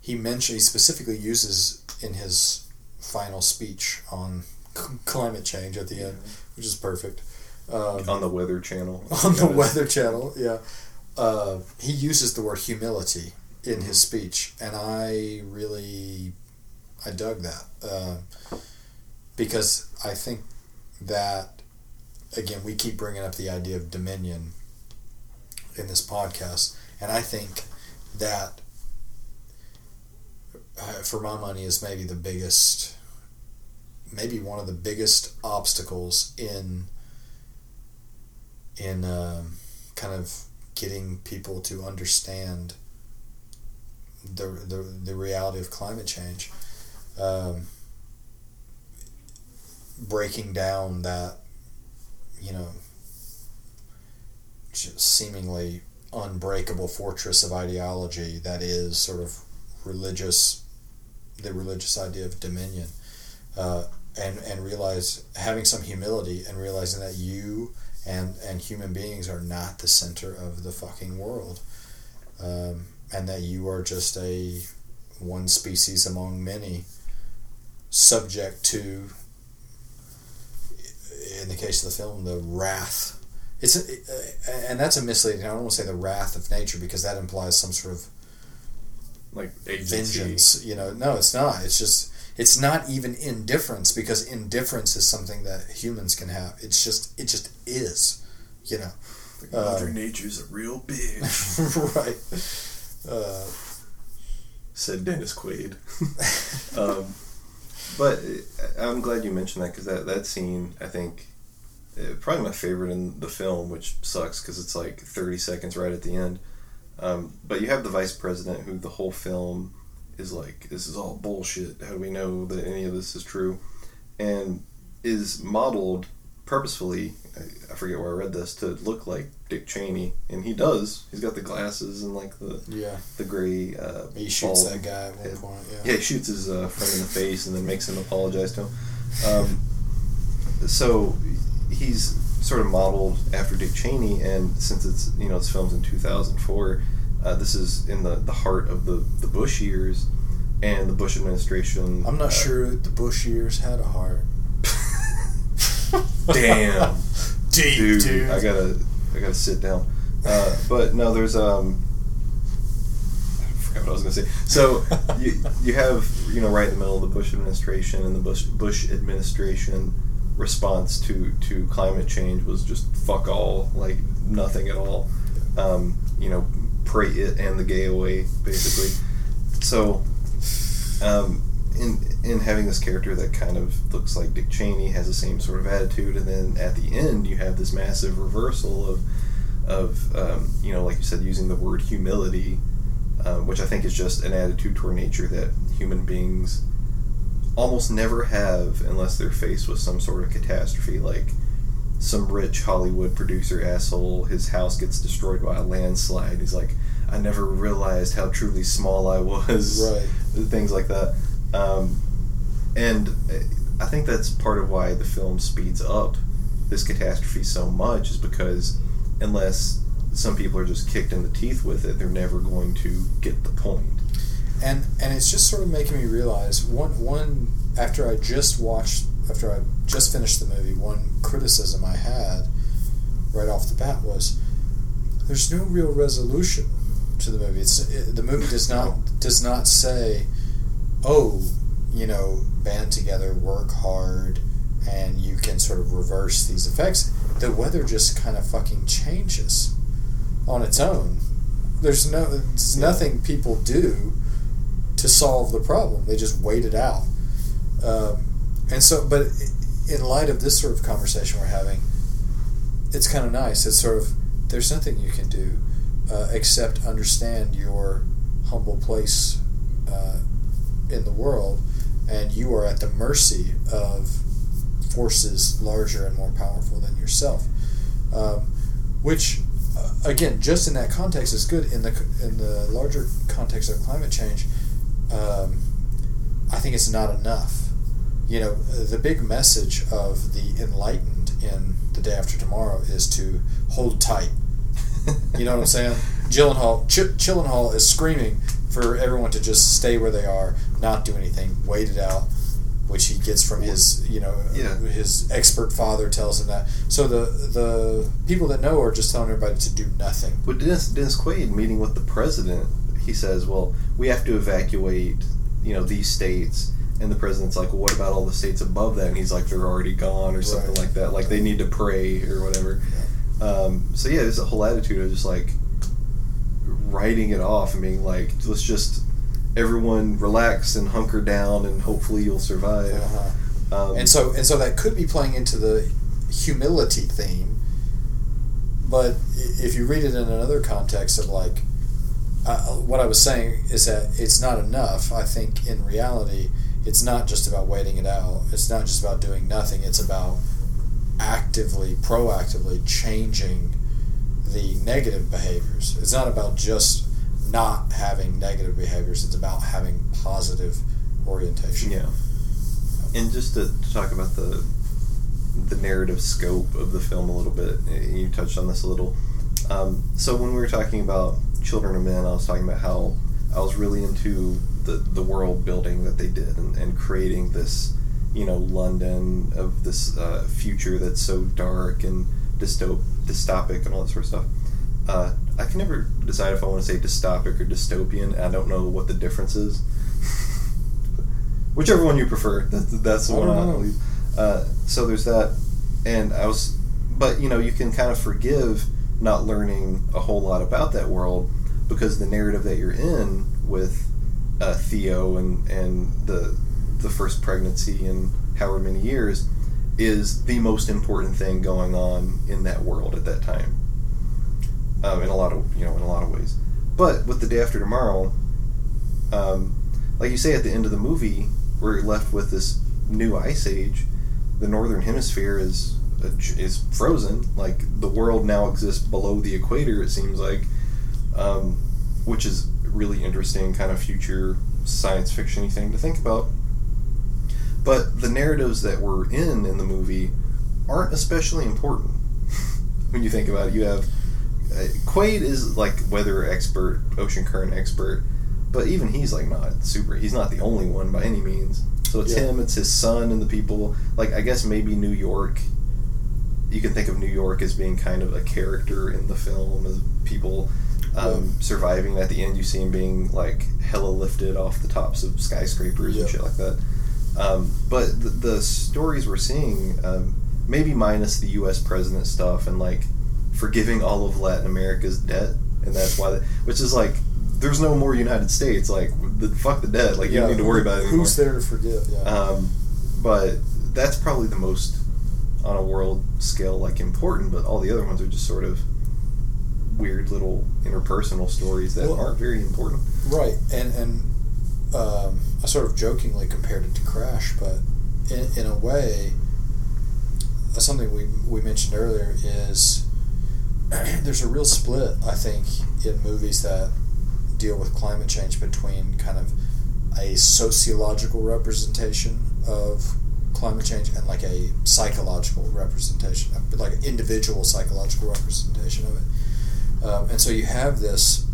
he mentioned he specifically uses in his final speech on c- climate change at the end, which is perfect. Um, On the Weather Channel. on the. Weather Channel, yeah. Uh, he uses the word humility in his speech, and I really, I dug that uh, because I think that again we keep bringing up the idea of dominion in this podcast, and I think that uh, for my money is maybe the biggest, maybe one of the biggest obstacles in in um, kind of getting people to understand the, the, the reality of climate change. Um, breaking down that, you know, seemingly unbreakable fortress of ideology that is sort of religious, the religious idea of dominion. Uh, and, and realize having some humility and realizing that you and and human beings are not the center of the fucking world, um, and that you are just a one species among many, subject to. In the case of the film, the wrath. It's a, and that's a misleading. I don't want to say the wrath of nature because that implies some sort of Like agency. vengeance. You know, no, it's not. It's just it's not even indifference because indifference is something that humans can have. It's just it just is, you know. Mother Nature's a real bitch. right. Uh, Said Dennis Quaid. um, but uh, I'm glad you mentioned that because that, that scene, I think, uh, probably my favorite in the film, which sucks because it's like 30 seconds right at the end. Um, but you have the vice president who the whole film is like, this is all bullshit. How do we know that any of this is true? And is modeled purposefully, I, I forget where I read this, to look like Dick Cheney, and he does. He's got the glasses and like the yeah. the gray. Uh, He shoots that guy at one head. point. Yeah, Yeah. he shoots his uh, friend in the face and then makes him apologize to him. Um, so he's sort of modeled after Dick Cheney, and since it's you know it's film's in two thousand four, uh, this is in the, the heart of the the Bush years, and the Bush administration. I'm not uh, sure the Bush years had a heart. Damn, Deep, dude, dude. I gotta I gotta sit down. Uh, but no, there's um. I forgot what I was gonna say. So you you have you know right in the middle of the Bush administration and the Bush Bush administration response to to climate change was just fuck all like nothing at all. Um, you know, pray it and the gay away basically. So um, in in having this character that kind of looks like Dick Cheney has the same sort of attitude, and then at the end you have this massive reversal of of um, you know like you said using the word humility, um, which I think is just an attitude toward nature that human beings almost never have unless they're faced with some sort of catastrophe like some rich Hollywood producer asshole his house gets destroyed by a landslide he's like I never realized how truly small I was Right. things like that. Um, and uh, I think that's part of why the film speeds up this catastrophe so much is because unless some people are just kicked in the teeth with it, they're never going to get the point. and and it's just sort of making me realize one one after I just watched after I just finished the movie one criticism I had right off the bat was there's no real resolution to the movie it's it, the movie does not does not say oh you know band together work hard and you can sort of reverse these effects the weather just kind of fucking changes on its own there's no there's Yeah. nothing people do to solve the problem. They just wait it out. Um, and so, but in light of this sort of conversation we're having, it's kind of nice. It's sort of there's nothing you can do uh, except understand your humble place uh, in the world, and you are at the mercy of forces larger and more powerful than yourself. Um, which, uh, again, just in that context is good. In the in the larger context of climate change, um, I think it's not enough. You know, the big message of the enlightened in the day after tomorrow is to hold tight. You know what I'm saying? Gyllenhaal, Ch- Gyllenhaal is screaming for everyone to just stay where they are, not do anything, wait it out, which he gets from his, you know, Yeah. his expert father tells him that. So the the people that know are just telling everybody to do nothing. But Dennis, Dennis Quaid meeting with the president, he says, "Well, we have to evacuate, you know, these states." And the president's like, "Well, what about all the states above that?" And he's like, "They're already gone," or something Right. like that. Like they need to pray or whatever. Um, so yeah, there's a whole attitude of just like writing it off and being like, "Let's just everyone relax and hunker down, and hopefully you'll survive." Uh-huh. Um, And so and so that could be playing into the humility theme. But if you read it in another context of like, uh, what I was saying is that it's not enough. I think in reality, it's not just about waiting it out. It's not just about doing nothing. It's about actively, proactively changing the negative behaviors. It's not about just not having negative behaviors. It's about having positive orientation. Yeah. And just to, talk about the the narrative scope of the film a little bit, you touched on this a little. Um, so when we were talking about Children of Men, I was talking about how I was really into the, the world building that they did and, and creating this, you know, London of this uh, future that's so dark and dystop- dystopic and all that sort of stuff. Uh, I can never decide if I want to say dystopic or dystopian. I don't know what the difference is. whichever one you prefer. That's that's the I one I'll leave. Uh, so there's that, and I was, but you know, you can kind of forgive not learning a whole lot about that world because the narrative that you're in with uh, Theo and and the the first pregnancy in however many years is the most important thing going on in that world at that time. Um, in a lot of you know in a lot of ways, but with the day after tomorrow, um, like you say at the end of the movie, we're left with this new ice age. The northern hemisphere is is frozen. Like the world now exists below the equator. It seems like, um, which is really interesting, kind of future science fictiony thing to think about. But the narratives that we're in in the movie aren't especially important when you think about it. You have uh, Quaid is like weather expert, ocean current expert, but even he's like not super. He's not the only one by any means. So it's Yeah. him, it's his son, and the people. Like I guess maybe New York. You can think of New York as being kind of a character in the film, as people um, surviving. At the end, you see him being like hella lifted off the tops of skyscrapers Yeah. and shit like that. Um, but the, the stories we're seeing, um, maybe minus the U.S. president stuff and like forgiving all of Latin America's debt, and that's why, which is like, there's no more United States. Like, the fuck the debt. Like, you don't need to worry about it anymore. Who's there to forgive? Yeah. Um, but that's probably the most on a world scale like important. But all the other ones are just sort of weird little interpersonal stories that Well- aren't very important. Right, and and um, I sort of jokingly compared it to Crash, but in, in a way, uh, something we we mentioned earlier is there's a real split. I think in movies that deal with climate change between kind of a sociological representation of climate change and like a psychological representation, like an individual psychological representation of it. Um, and so you have this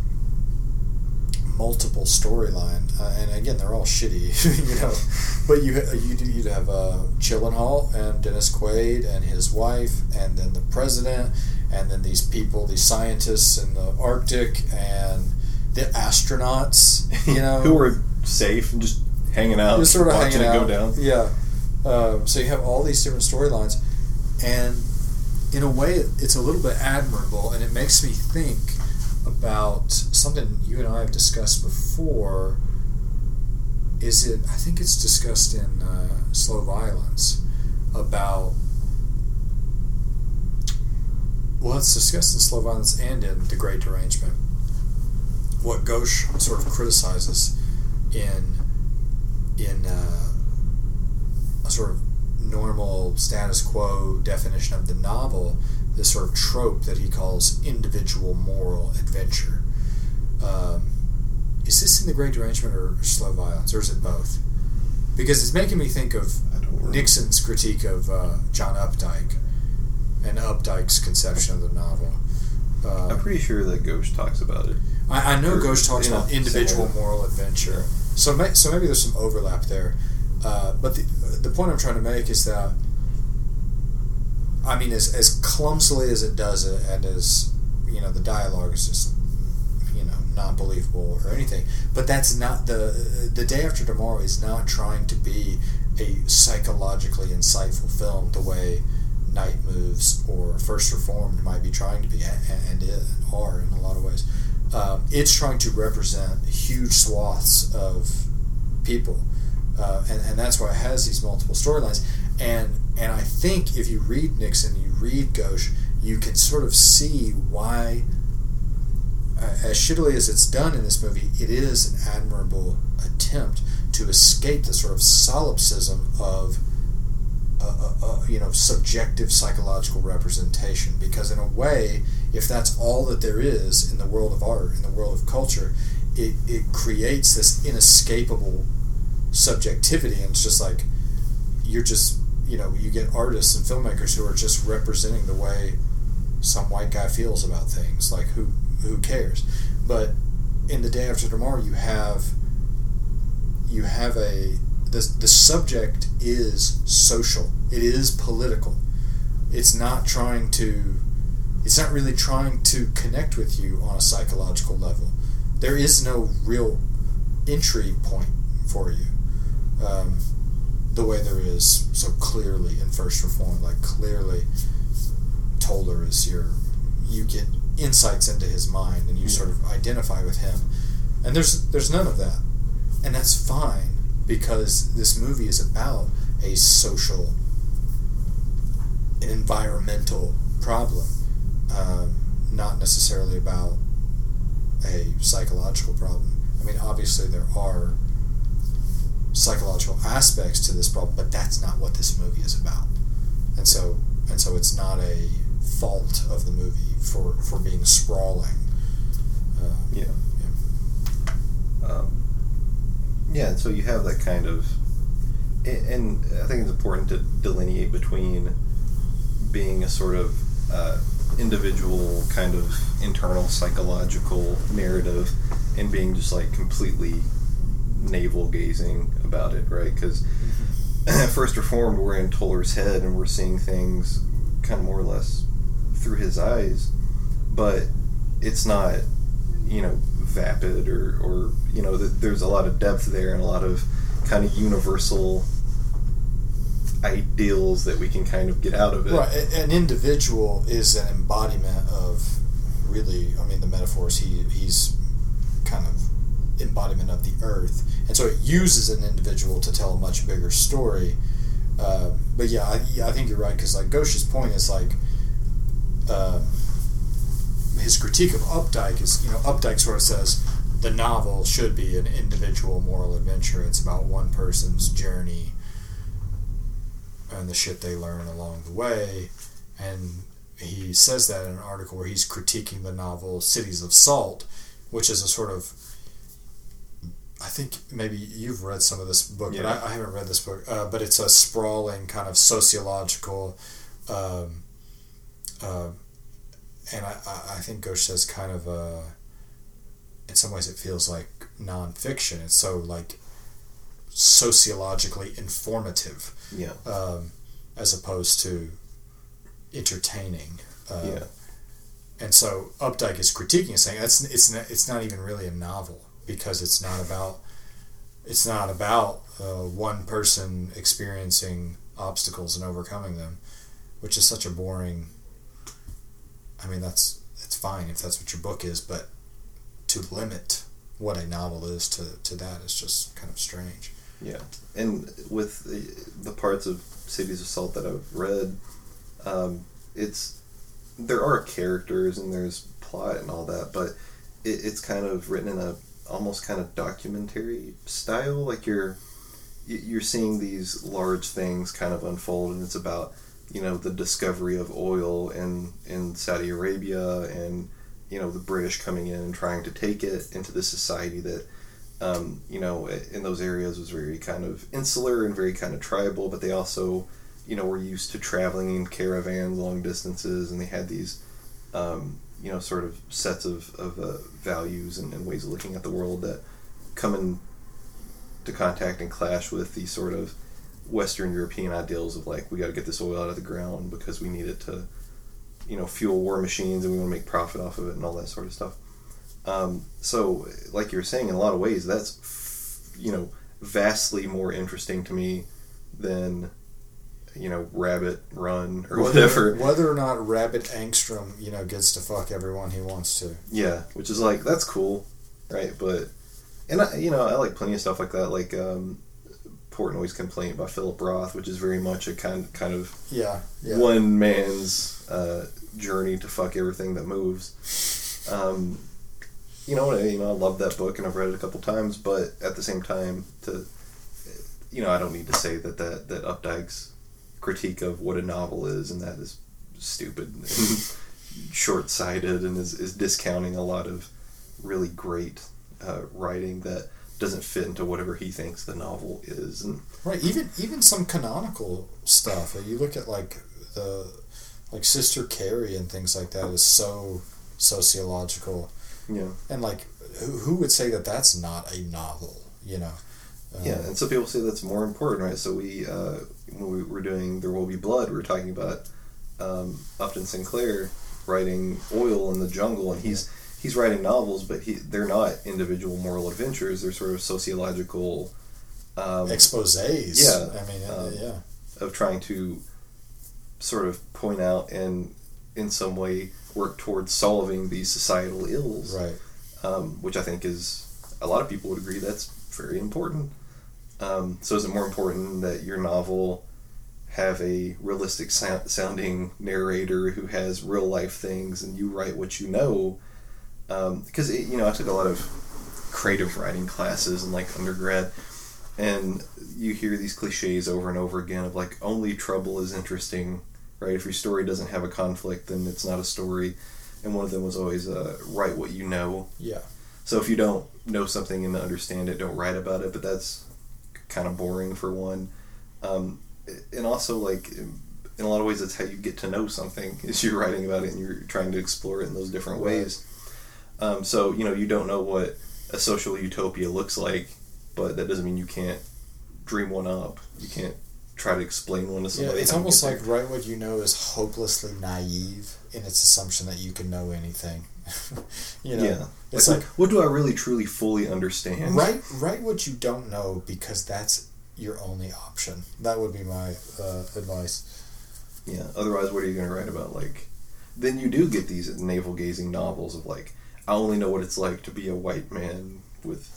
multiple storyline, uh, and again, they're all shitty, you know. But you you you'd have uh, Gyllenhaal and Dennis Quaid and his wife, and then the president, and then these people, these scientists in the Arctic, and the astronauts, you know, who are safe and just hanging out, just sort of watching hanging it out. go down. Yeah. Um, so you have all these different storylines, and in a way, it's a little bit admirable, and it makes me think about something you and I have discussed before. Is it? I think it's discussed in uh, Slow Violence about. Well, it's discussed in Slow Violence and in The Great Derangement. What Ghosh sort of criticizes in in uh, a sort of normal status quo definition of the novel, this sort of trope that he calls individual moral adventure. Um, is this in the Great Derangement or Slow Violence, or is it both? Because it's making me think of I don't remember. Nixon's critique of uh, John Updike and Updike's conception of the novel. Uh, I'm pretty sure that Ghosh talks about it. I, I know Or, Ghosh talks know, about individual moral adventure, so may, so maybe there's some overlap there. Uh, but the the point I'm trying to make is that I mean, as as clumsily as it does it, and as you know, the dialogue is just you know not believable or anything. But that's not the the day after tomorrow is not trying to be a psychologically insightful film the way Night Moves or First Reformed might be trying to be, and it are in a lot of ways. Um, it's trying to represent huge swaths of people, uh, and, and that's why it has these multiple storylines. And and I think if you read Nixon, you read Ghosh, you can sort of see why, uh, as shittily as it's done in this movie, it is an admirable attempt to escape the sort of solipsism of uh, uh, uh, you know subjective psychological representation. Because in a way if that's all that there is in the world of art in the world of culture it, it creates this inescapable subjectivity. And it's just like you're just you know you get artists and filmmakers who are just representing the way some white guy feels about things like who who cares? But in the day after tomorrow you have you have a the, the subject is social. It is political. It's not trying to it's not really trying to connect with you on a psychological level. There is no real entry point for you. Um, the way there is so clearly in First Reform. Like clearly, Toller is your you get insights into his mind and you sort of identify with him. And there's there's none of that, and that's fine because this movie is about a social, an environmental problem, um, not necessarily about a psychological problem. I mean, obviously there are psychological aspects to this problem, but that's not what this movie is about. And so, and so, it's not a fault of the movie for for being sprawling. Uh, Yeah. Um, yeah, and so you have that kind of, and I think it's important to delineate between being a sort of uh, individual kind of internal psychological narrative and being just like completely navel gazing about it, right? Because mm-hmm. First Reformed, we're in Toller's head and we're seeing things kind of more or less through his eyes, but it's not, you know, vapid or, or you know, th- there's a lot of depth there and a lot of kind of universal ideals that we can kind of get out of it. Right, an individual is an embodiment of really. I mean, the metaphors he he's kind of embodiment of the earth, and so it uses an individual to tell a much bigger story. Uh, but yeah, I, yeah, I think you're right because like Ghosh's point is like. Uh, his critique of Updike is, you know, Updike sort of says the novel should be an individual moral adventure. It's about one person's journey and the shit they learn along the way. And he says that in an article where he's critiquing the novel Cities of Salt, which is a sort of. I think maybe you've read some of this book, but I, I haven't read this book. Uh, but it's a sprawling kind of sociological. Um, uh, and I, I think Ghosh says kind of a. In some ways, it feels like nonfiction. It's so like sociologically informative Yeah. um, as opposed to entertaining. Uh, Yeah. And so Updike is critiquing, and saying that's it's not, it's not even really a novel because it's not about it's not about uh, one person experiencing obstacles and overcoming them, which is such a boring. I mean, that's it's fine if that's what your book is, but to limit what a novel is to, to that is just kind of strange. Yeah, and with the, the parts of Cities of Salt that I've read, um, it's there are characters and there's plot and all that, but it, it's kind of written in a almost kind of documentary style. Like you're you're seeing these large things kind of unfold, and it's about you know the discovery of oil in in Saudi Arabia and you know the British coming in and trying to take it into the society that um, you know, in those areas was very kind of insular and very kind of tribal, but they also, you know, were used to traveling in caravans long distances, and they had these, um, you know, sort of sets of, of uh, values and, and ways of looking at the world that come into contact and clash with these sort of Western European ideals of like we got to get this oil out of the ground because we need it to, you know, fuel war machines and we want to make profit off of it and all that sort of stuff. Um, so, like you were saying, in a lot of ways, that's you know vastly more interesting to me than you know Rabbit Run or whatever. Whether or not Rabbit Angstrom, you know, gets to fuck everyone he wants to. Yeah, which is like that's cool, right? But and I, you know I like plenty of stuff like that, like um, Portnoy's Complaint by Philip Roth, which is very much a kind kind of Yeah, yeah. one man's uh, journey to fuck everything that moves. Um, you know, I, you know, I love that book and I've read it a couple times, but at the same time, to you know, I don't need to say that that that Updike's critique of what a novel is and that is stupid and short-sighted and is, is discounting a lot of really great uh, writing that doesn't fit into whatever he thinks the novel is and Right, even even some canonical stuff. You look at like the like Sister Carrie and things like that is so sociological, Yeah, and like who, who would say that that's not a novel? You know. Uh, Yeah, and some people say that's more important, right? So we, uh, when we were doing There Will Be Blood, we were talking about um, Upton Sinclair writing Oil in the Jungle, and he's he's writing novels, but he they're not individual moral adventures. They're sort of sociological. Um, exposés. Yeah, I mean, yeah. of trying to sort of point out and in some way work towards solving these societal ills, Right. um, which I think is a lot of people would agree that's very important. Um, so is it more important that your novel have a realistic sou- sounding narrator who has real life things and you write what you know? Because you know, I took a lot of creative writing classes in like undergrad, and you hear these cliches over and over again of like only trouble is interesting, right? If your story doesn't have a conflict, then it's not a story. And one of them was always uh, write what you know. Yeah. So if you don't know something and understand it, don't write about it. But that's kind of boring for one. Um, and also, like in a lot of ways, that's how you get to know something is you're writing about it and you're trying to explore it in those different ways. Um, so you know you don't know what a social utopia looks like, but that doesn't mean you can't dream one up. You can't try to explain one to somebody. Yeah, it's almost like right what you know is hopelessly naive in its assumption that you can know anything. you know, yeah. it's like, like what do I really truly fully understand? write write what you don't know because that's your only option. That would be my uh, advice. Yeah. Otherwise, what are you going to write about? Like, then you do get these navel gazing novels of like, I only know what it's like to be a white man with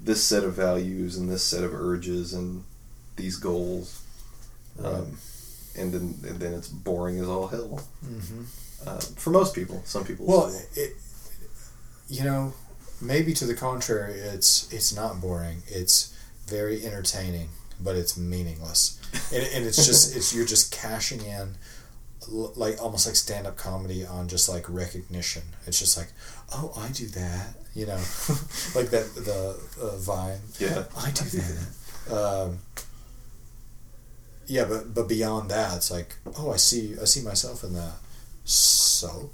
this set of values and this set of urges and these goals. Um, and then and then it's boring as all hell Mm-hmm. Uh, for most people. Some people. Well, it, you know, maybe to the contrary, it's it's not boring. It's very entertaining, but it's meaningless, and, and it's just it's you're just cashing in, like almost like stand up comedy on just like recognition. It's just like, oh, I do that, you know, like that the uh, Vine. yeah. I do that. Um, yeah, but but beyond that, it's like, oh, I see, I see myself in that. So,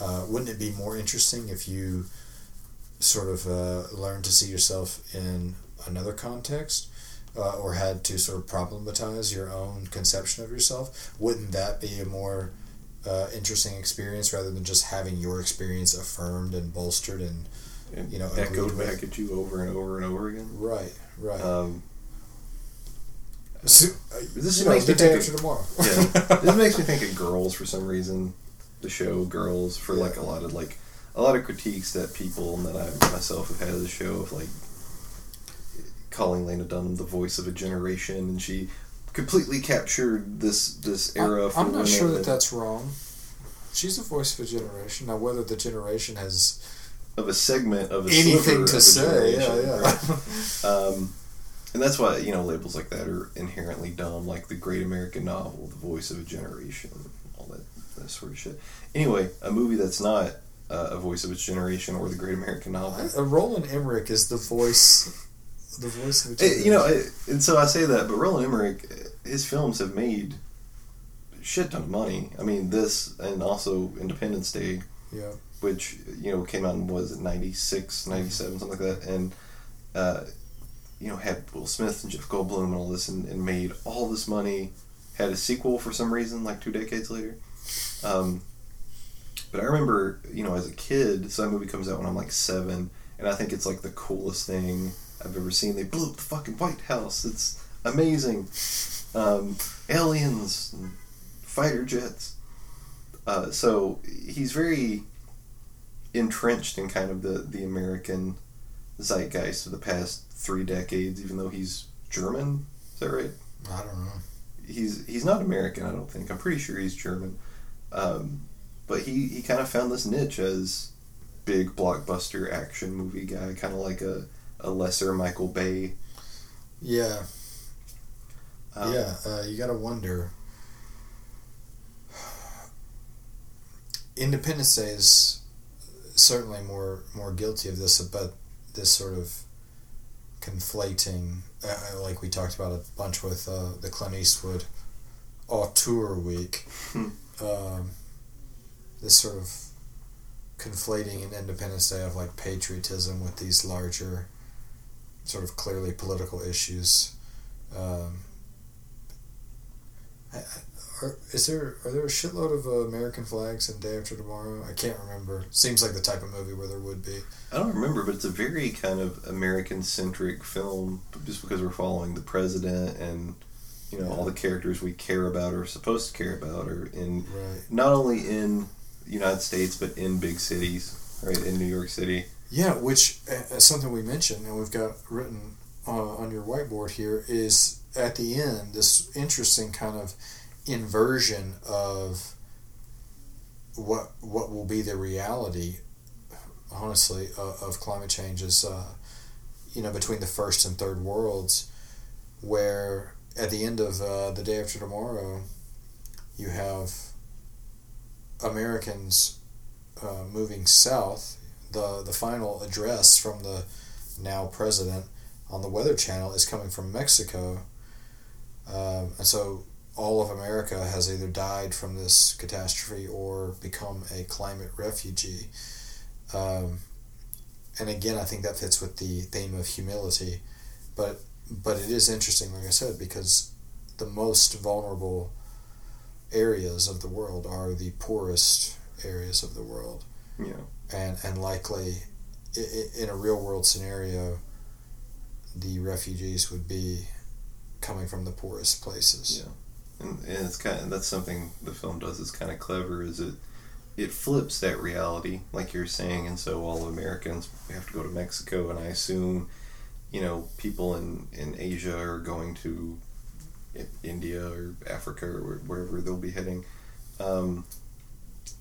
uh, wouldn't it be more interesting if you sort of uh, learned to see yourself in another context, uh, or had to sort of problematize your own conception of yourself? Wouldn't that be a more uh, interesting experience rather than just having your experience affirmed and bolstered and And You know, echoed back at you over and over and over again. right, right. Um, This makes me think after tomorrow. yeah, this makes me think of Girls for some reason. The show Girls for like a lot of like a lot of critiques that people and that I myself have had of the show of like calling Lena Dunham the voice of a generation, and she completely captured this this era. for I'm not sure that that's wrong. She's the voice of a generation. Now, whether the generation has of a segment of a anything of to say, yeah, yeah. right? Um, and that's why you know labels like that are inherently dumb, like the Great American Novel, the voice of a generation, all that that sort of shit. Anyway, a movie that's not uh, a voice of its generation or the Great American Novel. Uh, Roland Emmerich is the voice, the voice of a It- generation. you know, it, and so I say that, but Roland Emmerich, his films have made shit ton of money. I mean, this and also Independence Day, yeah, which you know came out in was it 96, 97, something like that, and uh, you know had Will Smith and Jeff Goldblum and all this, and, and made all this money. Had a sequel for some reason, like two decades later. Um, but I remember, you know, as a kid, so that movie comes out when I'm like seven, and I think it's like the coolest thing I've ever seen. They blew up the fucking White House. It's amazing. Um, aliens, and fighter jets. Uh, so he's very entrenched in kind of the, the American zeitgeist of the past three decades, even though he's German. Is that right? I don't know. He's he's not American, I don't think. I'm pretty sure he's German. Um, but he, he kind of found this niche as big blockbuster action movie guy, kind of like a, a lesser Michael Bay. Yeah, Um, yeah. Uh, you gotta wonder. Independence Day is certainly more more guilty of this, but this sort of conflating, uh, like we talked about a bunch with uh, the Clint Eastwood auteur week. Hmm. um, this sort of conflating an Independence Day of like patriotism with these larger, sort of clearly political issues. Um, I, are, is there are there a shitload of uh, American flags in Day After Tomorrow? I can't remember. Seems like the type of movie where there would be. I don't remember, but it's a very kind of American centric film just because we're following the president and you know all the characters we care about or are supposed to care about are in Right. not only in the United States but in big cities, right? In New York City. Yeah, which uh, is something we mentioned and we've got written uh, on your whiteboard here is at the end this interesting kind of inversion of what what will be the reality, honestly, of, of climate change is, uh, you know, between the first and third worlds, where at the end of uh, the day after tomorrow, you have Americans uh, moving south. The the final address from the now president on the Weather Channel is coming from Mexico, um, and so all of America has either died from this catastrophe or become a climate refugee. Um, and again, I think that fits with the theme of humility, but but it is interesting, like I said, because the most vulnerable areas of the world are the poorest areas of the world, Yeah. and and likely, in a real world scenario, the refugees would be coming from the poorest places. Yeah. And, and it's kind of that's something the film does is kind of clever is it it flips that reality like you're saying and so all Americans have to go to Mexico and I assume you know people in in Asia are going to India or Africa or wherever they'll be heading. Um,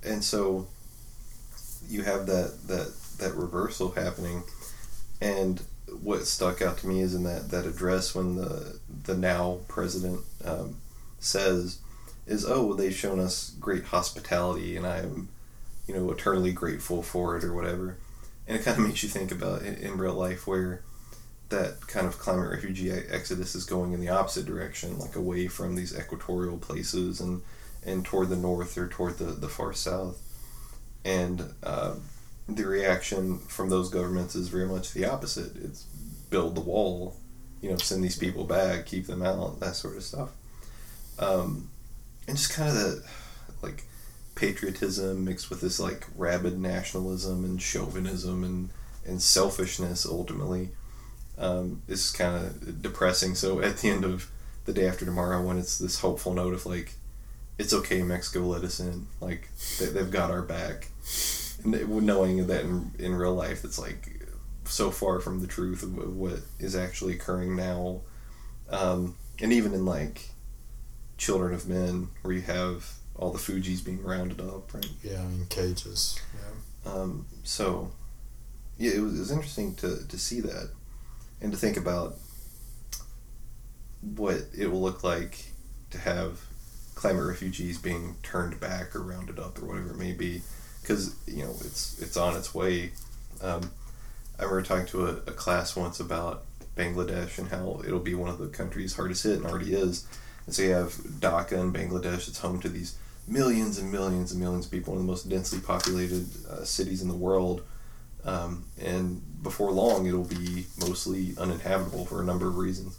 and so you have that that that reversal happening and what stuck out to me is in that that address when the the now president um, says is oh they've shown us great hospitality and I am you know eternally grateful for it or whatever. And it kind of makes you think about in, in real life where that kind of climate refugee exodus is going in the opposite direction like away from these equatorial places and and toward the north or toward the, the far south. And uh, the reaction from those governments is very much the opposite. It's build the wall you know send these people back keep them out that sort of stuff um, and just kind of the like patriotism mixed with this like rabid nationalism and chauvinism and and selfishness ultimately um, is kind of depressing. So at the end of the day after tomorrow, when it's this hopeful note of like, it's okay, Mexico let us in, like they, they've got our back, and they, knowing that in, in real life, it's like so far from the truth of, of what is actually occurring now, um, and even in like Children of Men, where you have all the Fugees being rounded up, right? Yeah, in cages. Yeah. Um, so, yeah, it was, it was interesting to, to see that and to think about what it will look like to have climate refugees being turned back or rounded up or whatever it may be because you know it's it's on its way um, I remember talking to a, a class once about Bangladesh and how it'll be one of the countries hardest hit and already is and so you have Dhaka in Bangladesh it's home to these millions and millions and millions of people one of the most densely populated uh, cities in the world. Um, and before long it'll be mostly uninhabitable for a number of reasons.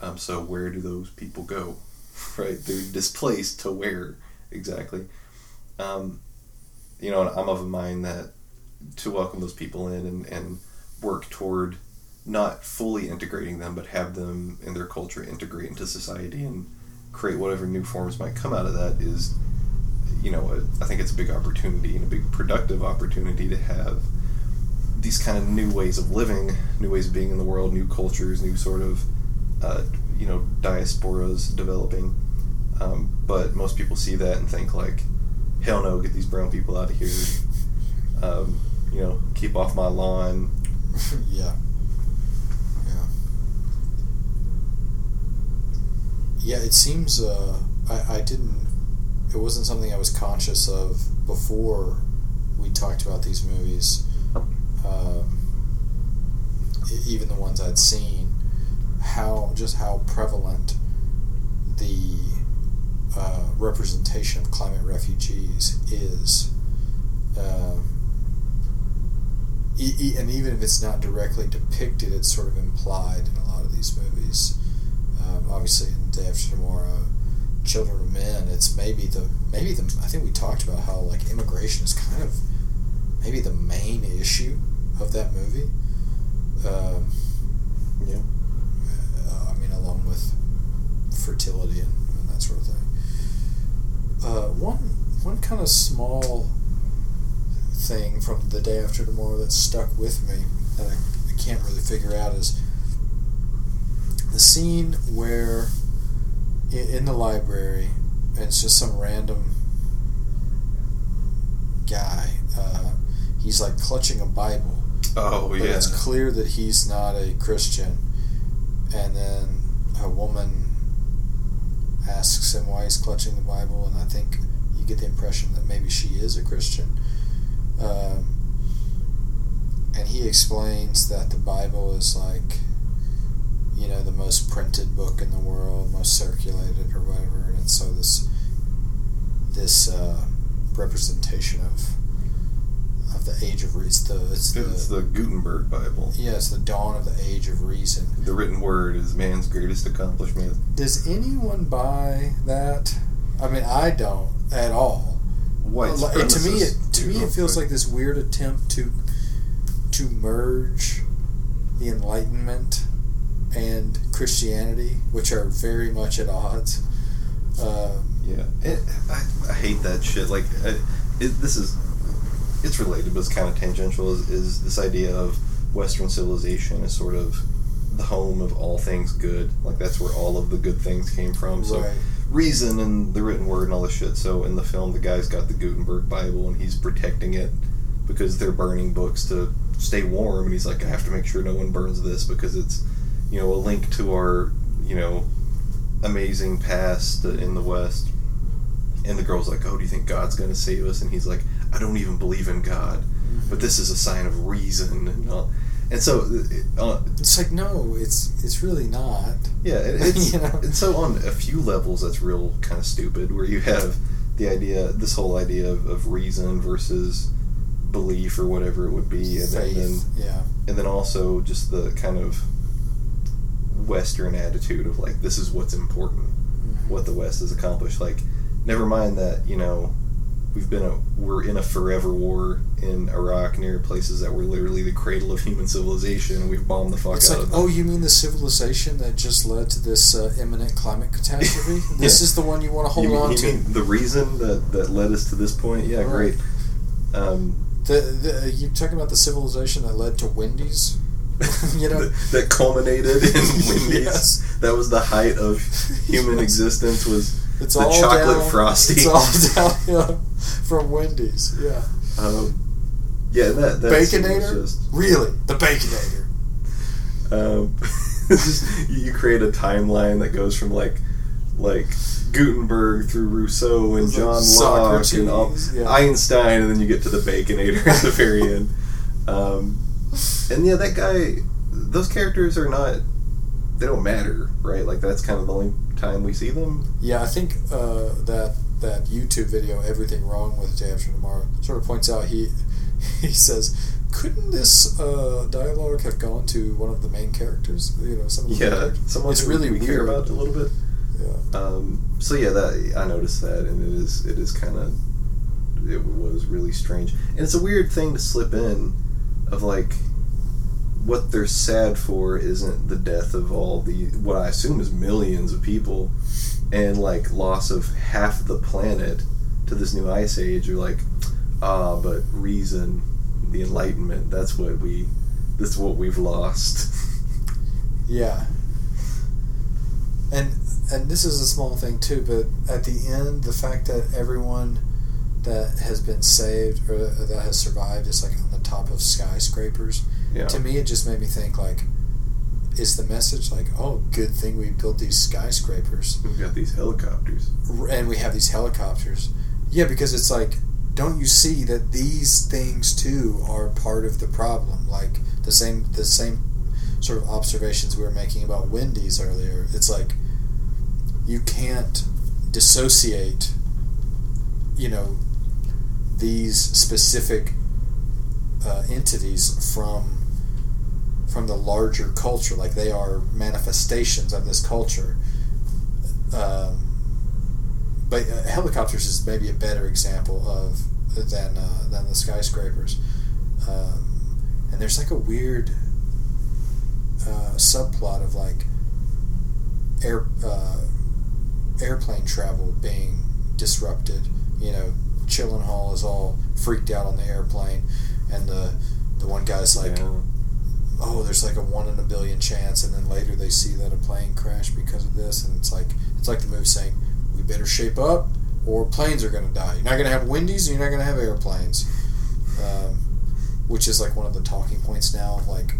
Um, so where do those people go? Right? They're displaced to where exactly? Um, you know i'm of a mind that to welcome those people in and, and work toward not fully integrating them but have them and their culture integrate into society and create whatever new forms might come out of that is you know i think it's a big opportunity and a big productive opportunity to have these kind of new ways of living, new ways of being in the world, new cultures, new sort of, uh, you know, diasporas developing. Um, but most people see that and think like, hell no, get these brown people out of here. Um, you know, keep off my lawn. Yeah. Yeah, it seems uh, I, I didn't it wasn't something I was conscious of before we talked about these movies. Um, even the ones I'd seen, how just how prevalent the uh, representation of climate refugees is. Um, e- e- and even if it's not directly depicted, it's sort of implied in a lot of these movies. Um, obviously, in day after tomorrow, Children of Men. It's maybe the maybe the I think we talked about how like immigration is kind of maybe the main issue of that movie. Uh, yeah, uh, I mean, along with fertility and, and that sort of thing. Uh, one one kind of small thing from the day after tomorrow that stuck with me that I, I can't really figure out is the scene where in, in the library and it's just some random guy. Uh, he's like clutching a Bible, Oh but yeah. it's clear that he's not a Christian. And then a woman asks him why he's clutching the Bible, and I think you get the impression that maybe she is a Christian. Um, and he explains that the Bible is like, you know, the most printed book in the world, most circulated or whatever, and so this this uh, representation of of the age of reason. The, it's the, It's the Gutenberg Bible. yeah, it's the dawn of the age of reason. The written word is man's greatest accomplishment. Does anyone buy that? I mean, I don't at all. White Like, to me, it to me, it feels like this weird attempt to to merge the Enlightenment and Christianity, which are very much at odds. Um, Yeah, it, I, I hate that shit. Like, I, it, this is it's related, but it's kind of tangential. Is, is this idea of Western civilization is sort of the home of all things good? Like that's where all of the good things came from. So right. reason and the written word and all this shit. So in the film, the guy's got the Gutenberg Bible and he's protecting it because they're burning books to stay warm. And he's like, I have to make sure no one burns this because it's, you know, a link to our, you know, amazing past in the West. And the girl's like, Oh, do you think God's going to save us? And he's like, I don't even believe in God, but this is a sign of reason. And, all. and so, uh, It's like no, it's it's really not. yeah, it, it's You know? and so on a few levels that's real kind of stupid. Where you have the idea, this whole idea of, of reason versus belief or whatever it would be, and then, Faith, yeah. and then also just the kind of Western attitude of like this is what's important, Mhm. what the West has accomplished. Like, never mind that you know we've been a we're in a forever war in Iraq near places that were literally the cradle of human civilization, and we've bombed the fuck It's out like, of them. oh, you mean the civilization that just led to this uh, imminent climate catastrophe? This is the one you want to hold you mean, on you to. mean the reason that, that led us to this point? Yeah, Right. great. Um, The, the, you're talking about the civilization that led to Wendy's? you know? that, that culminated in Wendy's. Yes. That was the height of human existence. Was It's the all chocolate down, frosty. It's all downhill from Wendy's. Yeah. um, yeah, that that Baconator? Just, Really? The Baconator. um, just you create a timeline that goes from like like Gutenberg through Rousseau and John Locke and all, yeah. Einstein, and then you get to the Baconator at the very end. Um, and yeah, that guy, those characters are not, they don't matter, right? Like that's kind of the only time we see them. Yeah, I think uh, that that YouTube video, "Everything Wrong with Day After Tomorrow," sort of points out he he says, "Couldn't this uh, dialogue have gone to one of the main characters? You know, some of the main Yeah, someone it's really we weird. care about a little bit. Yeah. Um, so yeah, that I noticed that, and it is it is kind of it was really strange, and it's a weird thing to slip in of like what they're sad for isn't the death of all the what I assume is millions of people, and like loss of half the planet to this new ice age. You're like, ah, but reason, the Enlightenment. That's what we. That's what we've lost. Yeah. And and this is a small thing too, but at the end, the fact that everyone that has been saved or that has survived is like top of skyscrapers. yeah. To me, it just made me think like, is the message like, oh, good thing we built these skyscrapers We've got these helicopters. and we have these helicopters? Yeah, because it's like, don't you see that these things too are part of the problem? Like the same the same sort of observations we were making about Wendy's earlier. It's like you can't dissociate, you know, these specific uh, entities from from the larger culture. Like they are manifestations of this culture. Um, but uh, helicopters is maybe a better example of than uh, than the skyscrapers. Um, and there's like a weird uh, subplot of like air uh, airplane travel being disrupted. You know, Gyllenhaal is all freaked out on the airplane, and the the one guy's like, Yeah. "Oh, there's like a one in a billion chance," and then later they see that a plane crashed because of this, and it's like it's like the movie saying, "We better shape up, or planes are going to die. You're not going to have Wendy's, and you're not going to have airplanes," um, which is like one of the talking points now of like,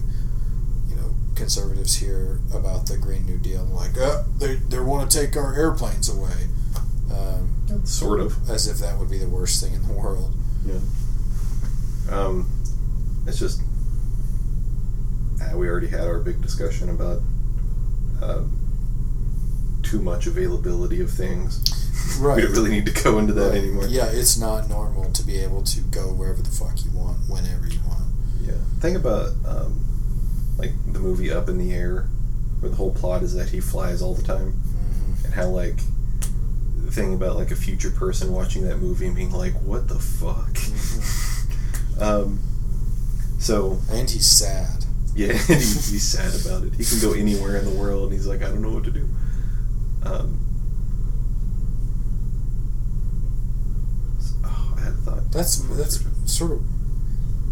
you know, conservatives here about the Green New Deal, like, uh, they they want to take our airplanes away. Um, Sort of. as if that would be the worst thing in the world. Um, it's just uh, we already had our big discussion about uh, too much availability of things. Right. We don't really need to go into that Right. anymore. Yeah, it's not normal to be able to go wherever the fuck you want, whenever you want. Yeah. Think about um, like the movie Up in the Air, where the whole plot is that he flies all the time, Mm-hmm. and how like the thing about like a future person watching that movie and being like, "What the fuck." Mm-hmm. um, so And he's sad. Yeah, he, he's sad about it. He can go anywhere in the world, and he's like, I don't know what to do. Um, oh, I had a thought. That's that's sort of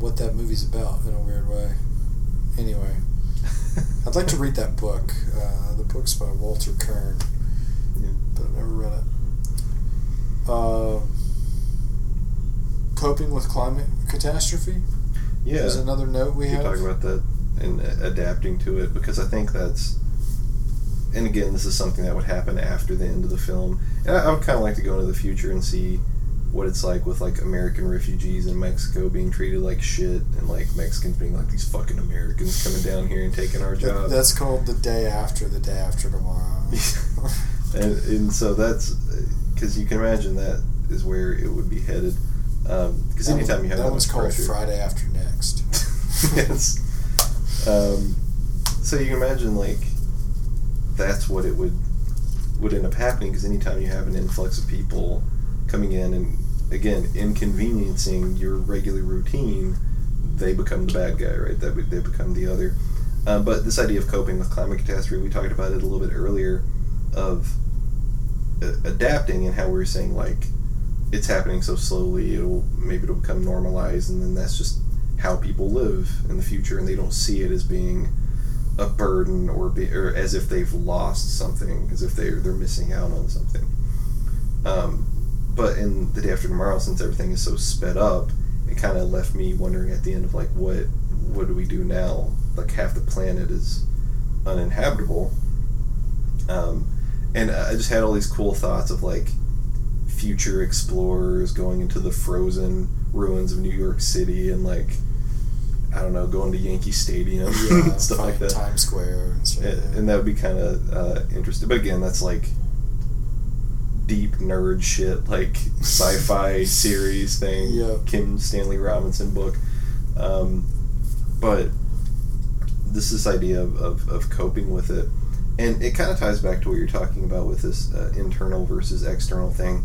what that movie's about in a weird way. Anyway, I'd like to read that book. Uh, the book's by Walter Kirn, Yeah. but I've never read it. Um, coping with climate catastrophe yeah, is another note we have. talk about that and adapting to it because I think that's. And again, this is something that would happen after the end of the film. And I, I would kind of like to go into the future and see what it's like with like American refugees in Mexico being treated like shit, and like Mexicans being like these fucking Americans coming down here and taking our jobs. that's called the day after the day after tomorrow. and, and so that's because you can imagine that is where it would be headed. Because That anytime you have that that one's called pressure, Friday After Next. yes. Um, so you can imagine like that's what it would would end up happening because anytime you have an influx of people coming in and again inconveniencing your regular routine, they become the bad guy, right? That they become the other. Uh, but this idea of coping with climate catastrophe, we talked about it a little bit earlier, of uh, adapting and how we were saying like it's happening so slowly, it'll maybe it'll become normalized, and then that's just how people live in the future, and they don't see it as being a burden or be, or as if they've lost something, as if they're they're missing out on something. Um, but in the day after tomorrow, since everything is so sped up, it kind of left me wondering at the end of like what what do we do now? Like half the planet is uninhabitable, um, and I just had all these cool thoughts of like future explorers going into the frozen ruins of New York City and like I don't know going to Yankee Stadium yeah, and stuff like that. Times Square and stuff. And, and that would be kind of uh, interesting. But again, that's like deep nerd shit, like sci-fi series thing. Yeah. Kim Stanley Robinson book. Um, but this this idea of, of, of coping with it, and it kind of ties back to what you're talking about with this uh, internal versus external thing,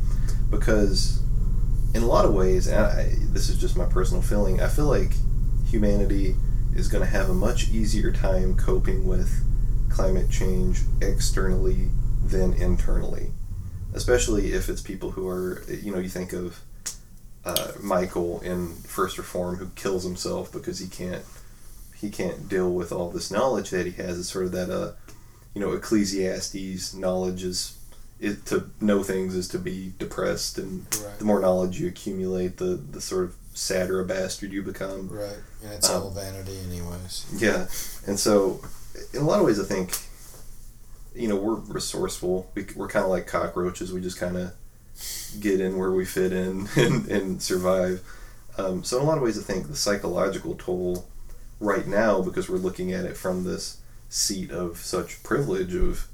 because in a lot of ways, I, this is just my personal feeling, I feel like humanity is going to have a much easier time coping with climate change externally than internally, especially if it's people who are, you know, you think of uh, Michael in First Reform who kills himself because he can't he can't deal with all this knowledge that he has. It's sort of that uh, you know Ecclesiastes knowledge is it to know things is to be depressed, and Right. the more knowledge you accumulate, the the sort of sadder a bastard you become. Right, and it's Um, all vanity, anyways. Yeah, and so in a lot of ways, I think you know we're resourceful. We, we're kind of like cockroaches. We just kind of get in where we fit in and, and survive. Um, so in a lot of ways, I think the psychological toll right now, because we're looking at it from this seat of such privilege of,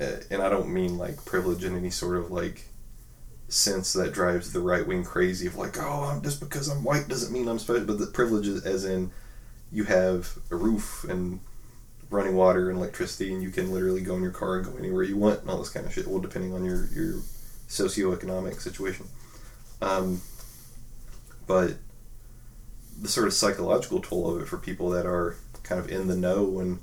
and I don't mean like privilege in any sort of like sense that drives the right wing crazy of like, oh, I'm just because I'm white doesn't mean I'm special, but the privilege is as in you have a roof and running water and electricity, and you can literally go in your car and go anywhere you want, and all this kind of shit. Well, depending on your your socioeconomic situation, um, but the sort of psychological toll of it for people that are kind of in the know and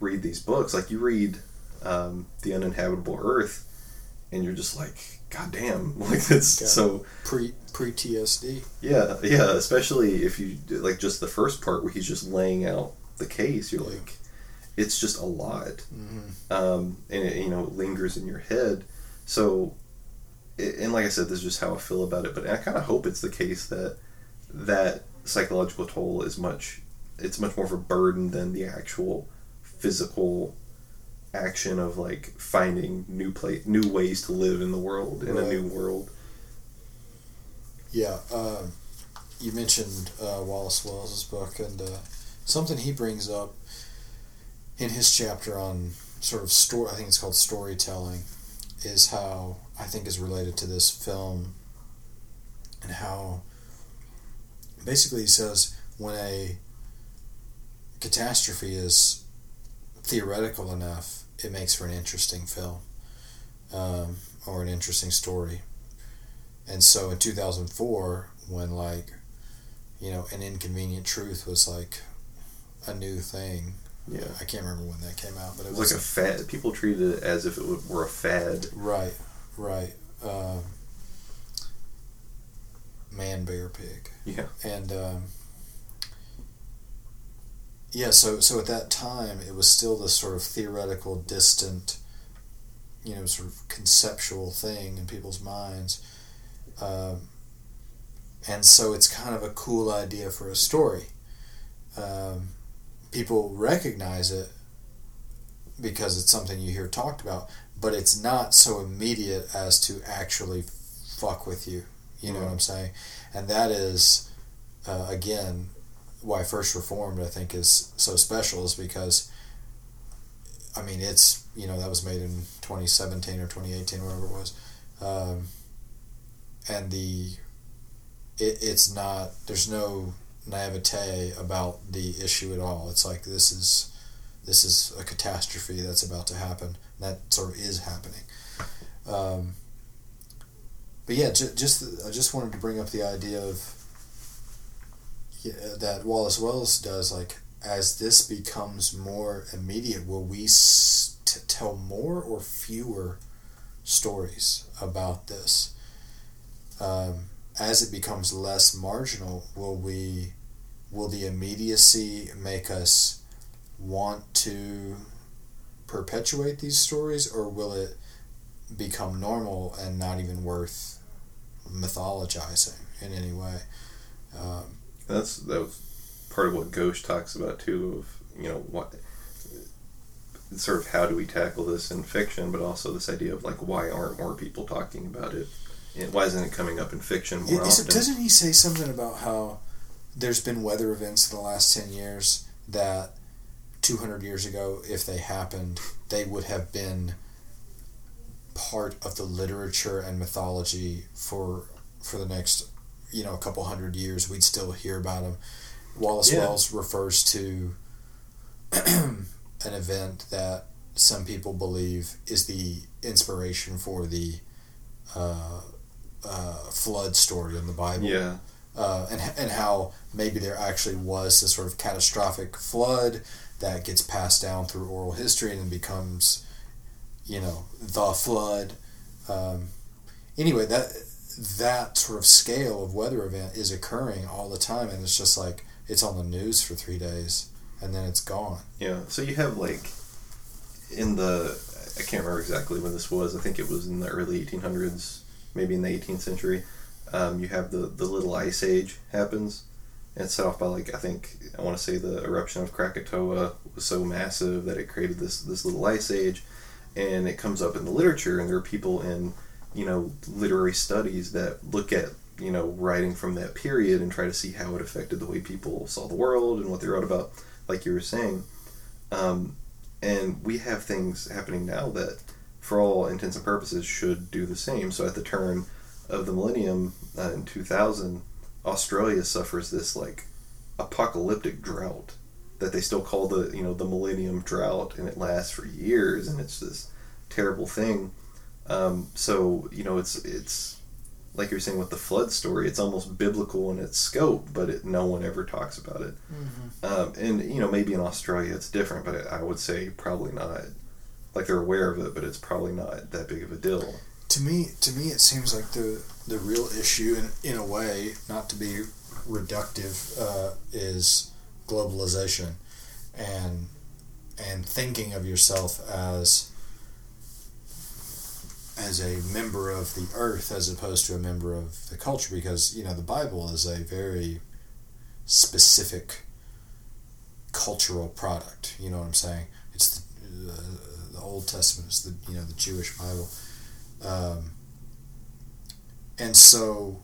read these books, like you read um, the Uninhabitable Earth, and you're just like, God damn, like it's Yeah. so Pre pre TSD. yeah, yeah. Especially if you like just the first part where he's just laying out the case, you're Yeah. like, it's just a lot, Mm-hmm. um, and it you know lingers in your head. So, a- and like I said, this is just how I feel about it. But I kind of hope it's the case that that psychological toll is much, it's much more of a burden than the actual physical action of like finding new place, new ways to live in the world in a new world. Yeah, um, you mentioned uh, Wallace Wells's book, and uh, something he brings up in his chapter on sort of story. I think it's called storytelling, is how I think is related to this film, and how basically he says when a catastrophe is theoretical enough, it makes for an interesting film um, or an interesting story. And so in 2004, when like, you know, an inconvenient truth was like a new thing. Yeah. I can't remember when that came out, but it It was, was like a fad. People treated it as if it were a fad. right, right. Um, man, bear, pig. Yeah. and um, yeah, so so at that time it was still this sort of theoretical, distant, you know, sort of conceptual thing in people's minds, um, and so it's kind of a cool idea for a story. Um, people recognize it because it's something you hear talked about, but it's not so immediate as to actually fuck with you. You know what I'm saying? And that is, uh, again, why First Reformed I think is so special is because, I mean, it's you know that was made in 2017 or 2018, whatever it was, um, and the it, it's not there's no naivete about the issue at all. It's like this is this is a catastrophe that's about to happen. That sort of is happening. Um, but yeah, ju- just I just wanted to bring up the idea of that Wallace Wells does. Like, as this becomes more immediate, will we tell more or fewer stories about this? Um, as it becomes less marginal, will we? Will the immediacy make us want to perpetuate these stories, or will it become normal and not even worth mythologizing in any way? Um, That's that was part of what Ghosh talks about too. Of you know what sort of how do we tackle this in fiction, but also this idea of like why aren't more people talking about it? And why isn't it coming up in fiction more it- often? doesn't he say something about how there's been weather events in the last 10 years that 200 years ago, if they happened, they would have been part of the literature and mythology for for the next you know a couple hundred years we'd still hear about them wallace Yeah. wells refers to an event that some people believe is the inspiration for the uh, uh, flood story in the bible yeah, uh, and and how maybe there actually was this sort of catastrophic flood that gets passed down through oral history and then becomes, you know, the flood. Um, anyway, that that sort of scale of weather event is occurring all the time, and it's just like it's on the news for three days and then it's gone. yeah. So you have like in the I can't remember exactly when this was. I think it was in the early 1800s, maybe in the 18th century. Um, you have the the little ice age happens. And set off by like I think I want to say the eruption of Krakatoa was so massive that it created this this little ice age, and it comes up in the literature, and there are people in you know literary studies that look at you know writing from that period and try to see how it affected the way people saw the world and what they wrote about, like you were saying, um, and we have things happening now that, for all intents and purposes, should do the same. So at the turn of the millennium uh, in two thousand. Australia suffers this like apocalyptic drought that they still call the you know the millennium drought and it lasts for years and it's this terrible thing um, so you know it's it's like you're saying with the flood story it's almost biblical in its scope but it, no one ever talks about it. Um, and you know maybe in Australia it's different but I would say probably not. Like they're aware of it but it's probably not that big of a deal. To me, to me, it seems like the the real issue, in in a way, not to be reductive, uh, is globalization, and and thinking of yourself as as a member of the earth as opposed to a member of the culture because you know the bible is a very specific cultural product you know what i'm saying? It's the, uh, the old testament is the you know the jewish bible. Um, and so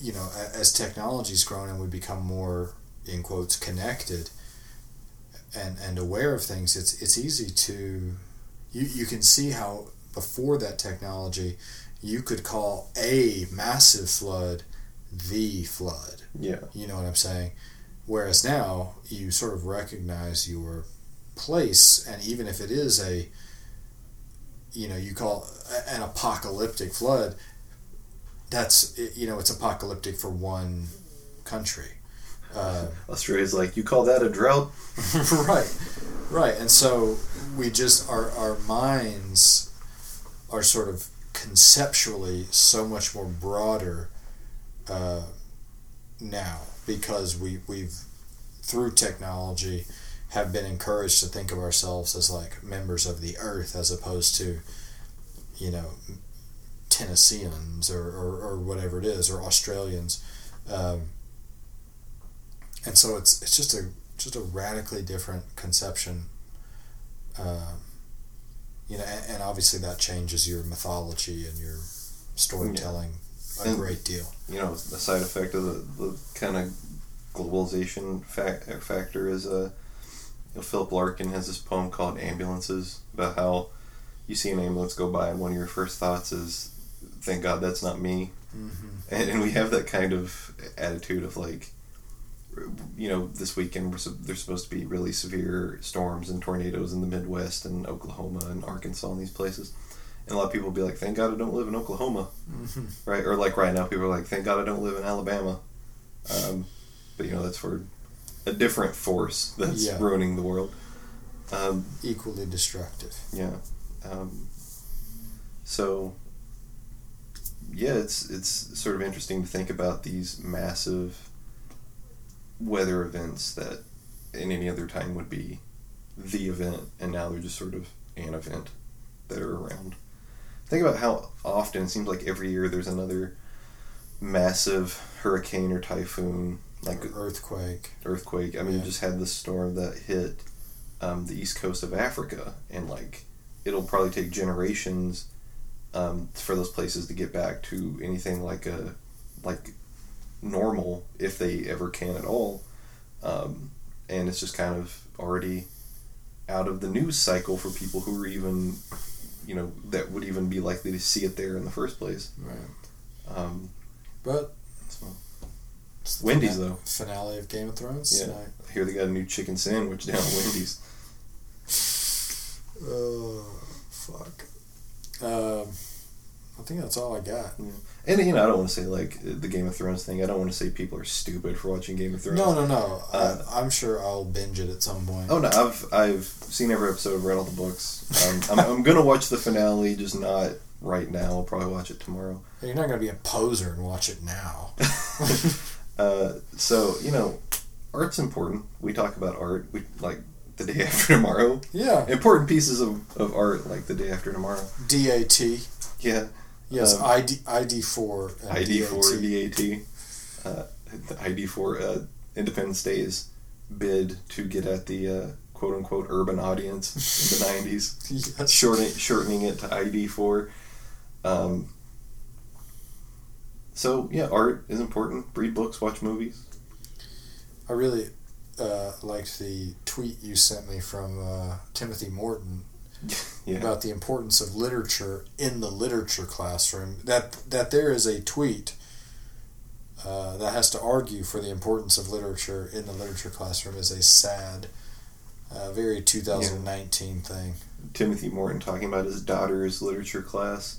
you know as technology's grown and we become more in quotes connected and and aware of things it's it's easy to you you can see how before that technology you could call a massive flood the flood Yeah. you know what i'm saying whereas now you sort of recognize your place and even if it is a you know you call an apocalyptic flood that's you know it's apocalyptic for one country uh, Australia's like, you call that a drought? right right and so we just our our minds are sort of conceptually so much more broader uh, now because we we've through technology have been encouraged to think of ourselves as like members of the earth as opposed to you know Tennesseans or, or, or whatever it is or Australians. Um, and so it's it's just a just a radically different conception um, you know and, and obviously that changes your mythology and your storytelling a And- great deal You know, the side effect of the, the kind of globalization fac- factor is uh, you know, Philip Larkin has this poem called Ambulances about how you see an ambulance go by and one of your first thoughts is, thank God that's not me. mm-hmm. and, and we have that kind of attitude of like you know this weekend there's supposed to be really severe storms and tornadoes in the midwest and oklahoma and arkansas and these places and a lot of people will be like thank god i don't live in oklahoma Mm-hmm. right or like right now people are like thank god i don't live in alabama um, but you know that's for a different force that's Yeah. ruining the world um, equally destructive yeah. Um, so yeah, it's it's sort of interesting to think about these massive weather events that in any other time would be the event, and now they're just sort of an event that are around. Think about how often it seems like every year there's another massive hurricane or typhoon, like earthquake earthquake. I mean, Yeah. you just had this storm that hit um, the east coast of Africa, and like it'll probably take generations um, for those places to get back to anything like a like normal, if they ever can at all. Um, and it's just kind of already out of the news cycle for people who are even, you know, that would even be likely to see it there in the first place. right Um, but so, Wendy's, though. finale of Game of Thrones Yeah. tonight. I hear they got a new chicken sandwich down at Wendy's. Oh, fuck. Um, I think that's all I got. And you know, I don't want to say like the Game of Thrones thing. I don't want to say people are stupid for watching Game of Thrones. No, no, no. Uh, I, I'm sure I'll binge it at some point. Oh no, I've I've seen every episode, read all the books. Um, I'm, I'm gonna watch the finale, just not right now. I'll probably watch it tomorrow. You're not going to be a poser and watch it now. Uh, so you know, art's important. We talk about art. We like the day after tomorrow. Yeah. Important pieces of, of art, like the day after tomorrow. DAT. Yeah, Yes, Um, ID ID4 ID for DAT. DAT. Uh, ID for uh, Independence Day's bid to get at the uh, quote unquote urban audience in the 90s, Yes. shortening, shortening it to ID for. Um, so, yeah, art is important. Read books, watch movies. I really uh, liked the tweet you sent me from uh, Timothy Morton Yeah. about the importance of literature in the literature classroom. That that there is a tweet uh, that has to argue for the importance of literature in the literature classroom is a sad, uh, very 2019 thing. Timothy Morton talking about his daughter's literature class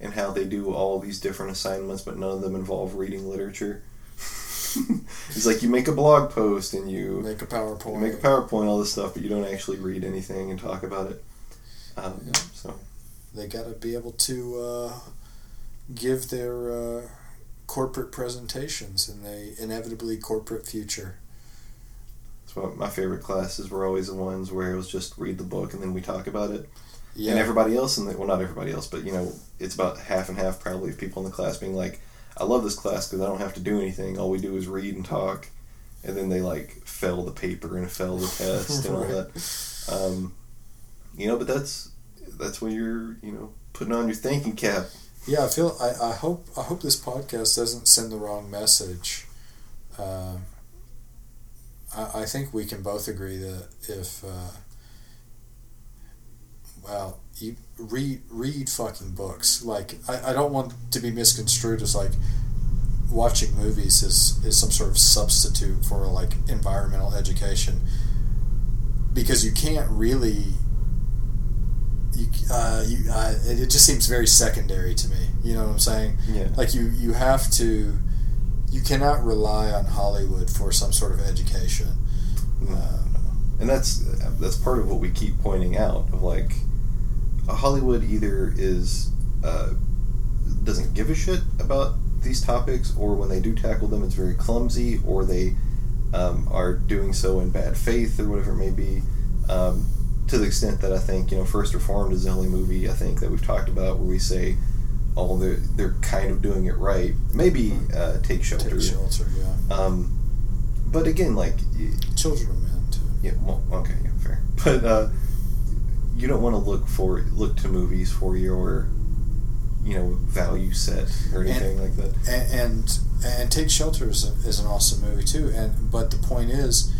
and how they do all these different assignments, but none of them involve reading literature. He's like, you make a blog post and you Make a PowerPoint. You make a PowerPoint, all this stuff, but you don't actually read anything and talk about it. Um. So, they got to be able to uh, give their uh, corporate presentations in a inevitably corporate future. That's why my favorite classes were always the ones where it was just read the book and then we talk about it. Yeah, And everybody else in the well, not everybody else, but you know, it's about half and half probably of people in the class being like, "I love this class because I don't have to do anything. All we do is read and talk." And then they like fail the paper and fail the test and all that. Um, you know, but that's that's when you're you know putting on your thinking cap. yeah. I feel I, I hope I hope this podcast doesn't send the wrong message. Uh, I, I think we can both agree that if uh, well, you read read fucking books. Like I, I don't want to be misconstrued as like watching movies is, is some sort of substitute for like environmental education because you can't really you, uh, you uh, it, it just seems very secondary to me you know what i'm saying Yeah. like you you have to you cannot rely on hollywood for some sort of education No, uh, and that's that's part of what we keep pointing out of like Hollywood either is uh, doesn't give a shit about these topics, or when they do tackle them, it's very clumsy, or they um, are doing so in bad faith, or whatever it may be. Um, to the extent that I think you know, First Reformed is the only movie I think that we've talked about where we say, oh, they're they're kind of doing it right. Maybe uh, Take Shelter. take shelter yeah Um, but again, like children of men too yeah, well, okay, yeah, fair. But uh, you don't want to look for look to movies for your, you know, value set or anything like that. and and, and take shelter is, a, is an awesome movie too and but the point is